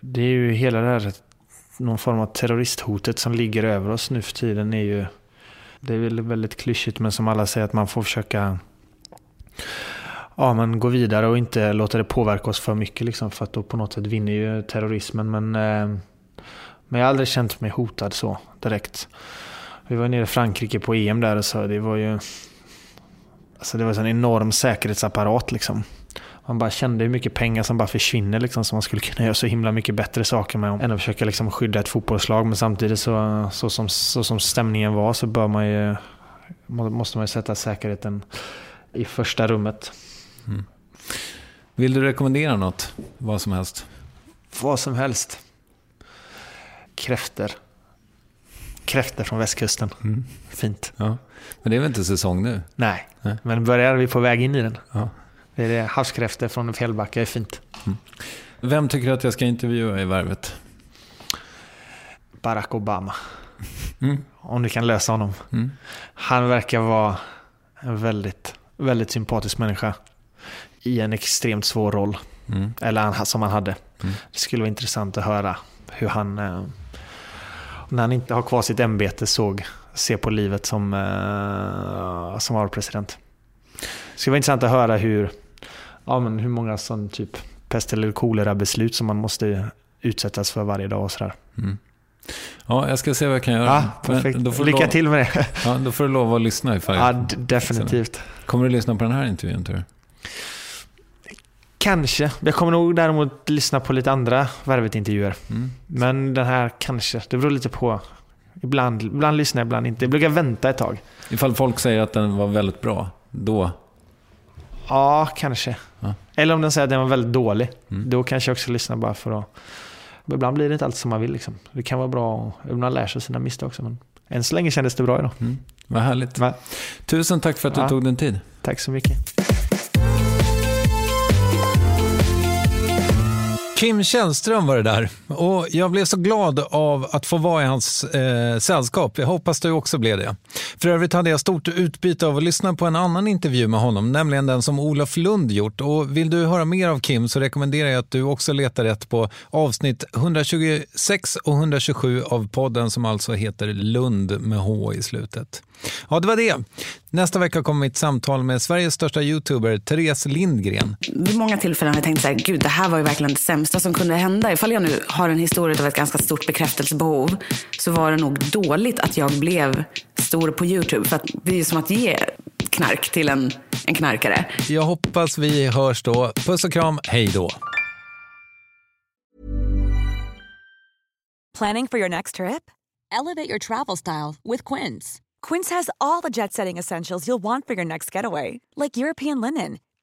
Det är ju hela det här, någon form av terroristhotet som ligger över oss nu för tiden är ju... Det är väl väldigt klyschigt, men som alla säger att man får försöka ja, men gå vidare och inte låta det påverka oss för mycket. Liksom, för att då på något sätt vinner ju terrorismen. Men, eh, men jag har aldrig känt mig hotad så direkt. Vi var nere i Frankrike på EM där och så det var ju... Alltså det var en enorm säkerhetsapparat liksom. Man bara kände hur mycket pengar som bara försvinner liksom, som man skulle kunna göra så himla mycket bättre saker med. Än att försöka liksom skydda ett fotbollslag. Men samtidigt så, så, som, så som stämningen var så bör man ju, måste man ju sätta säkerheten i första rummet. Vill du rekommendera något? Vad som helst? Vad som helst. Kräfter. Kräfter från västkusten. Fint. Ja. Men det är väl inte säsong nu? Nej, Nej. men börjar vi på väg in i den. Ja. Det är det. Havskräftor från en fjällbacka är fint. Vem tycker du att jag ska intervjua i Värvet? Barack Obama. Mm. Om du kan lösa honom. Mm. Han verkar vara en väldigt, väldigt sympatisk människa. I en extremt svår roll. Mm. Eller han, som han hade. Mm. Det skulle vara intressant att höra hur han, eh, när han inte har kvar sitt ämbete, såg, ser på livet som, eh, som valpresident. Det skulle vara intressant att höra hur, ja, men hur många sån typ pest eller kolera beslut som man måste utsättas för varje dag och sådär. Mm. Ja, jag ska se vad jag kan göra. Ja, Lycka till med det. Ja, då får du lova att lyssna ifall Ja, definitivt. Kommer du lyssna på den här intervjun tror du? Kanske. Jag kommer nog däremot lyssna på lite andra Värvet-intervjuer. Mm. Men den här kanske. Det beror lite på. Ibland, ibland lyssnar jag, ibland inte. Jag brukar vänta ett tag. Ifall folk säger att den var väldigt bra, då... Ja, kanske. Ja. Eller om den säger att den var väldigt dålig. Mm. Då kanske jag också lyssnar bara för att... Ibland blir det inte alltid som man vill. Liksom. Det kan vara bra och ibland lär sig sina misstag också. Men än så länge kändes det bra idag. Mm. Vad härligt. Va? Tusen tack för att du Ja. tog din tid. Tack så mycket. Kim Källström var det där. Och jag blev så glad av att få vara i hans eh, sällskap. Jag hoppas du också blev det. För övrigt hade jag stort utbyte av att lyssna på en annan intervju med honom, nämligen den som Olof Lund gjort. Och vill du höra mer av Kim så rekommenderar jag att du också letar rätt på avsnitt 126 och 127 av podden som alltså heter Lund med H i slutet. Ja, det var det. Nästa vecka kommer mitt samtal med Sveriges största youtuber, Therese Lindgren. Vid många tillfällen har jag tänkt så här, gud det här var ju verkligen det sämsta som kunde hända. Ifall jag nu har en historia av ett ganska stort bekräftelsebehov så var det nog dåligt att jag blev stor på YouTube. För att det är ju som att ge knark till en, en knarkare. Jag hoppas vi hörs då. Puss och kram, hej då. Planning for your next trip? Elevate your travel style with Quince. Quince has all the jet setting essentials you'll want for your next getaway, like European linen,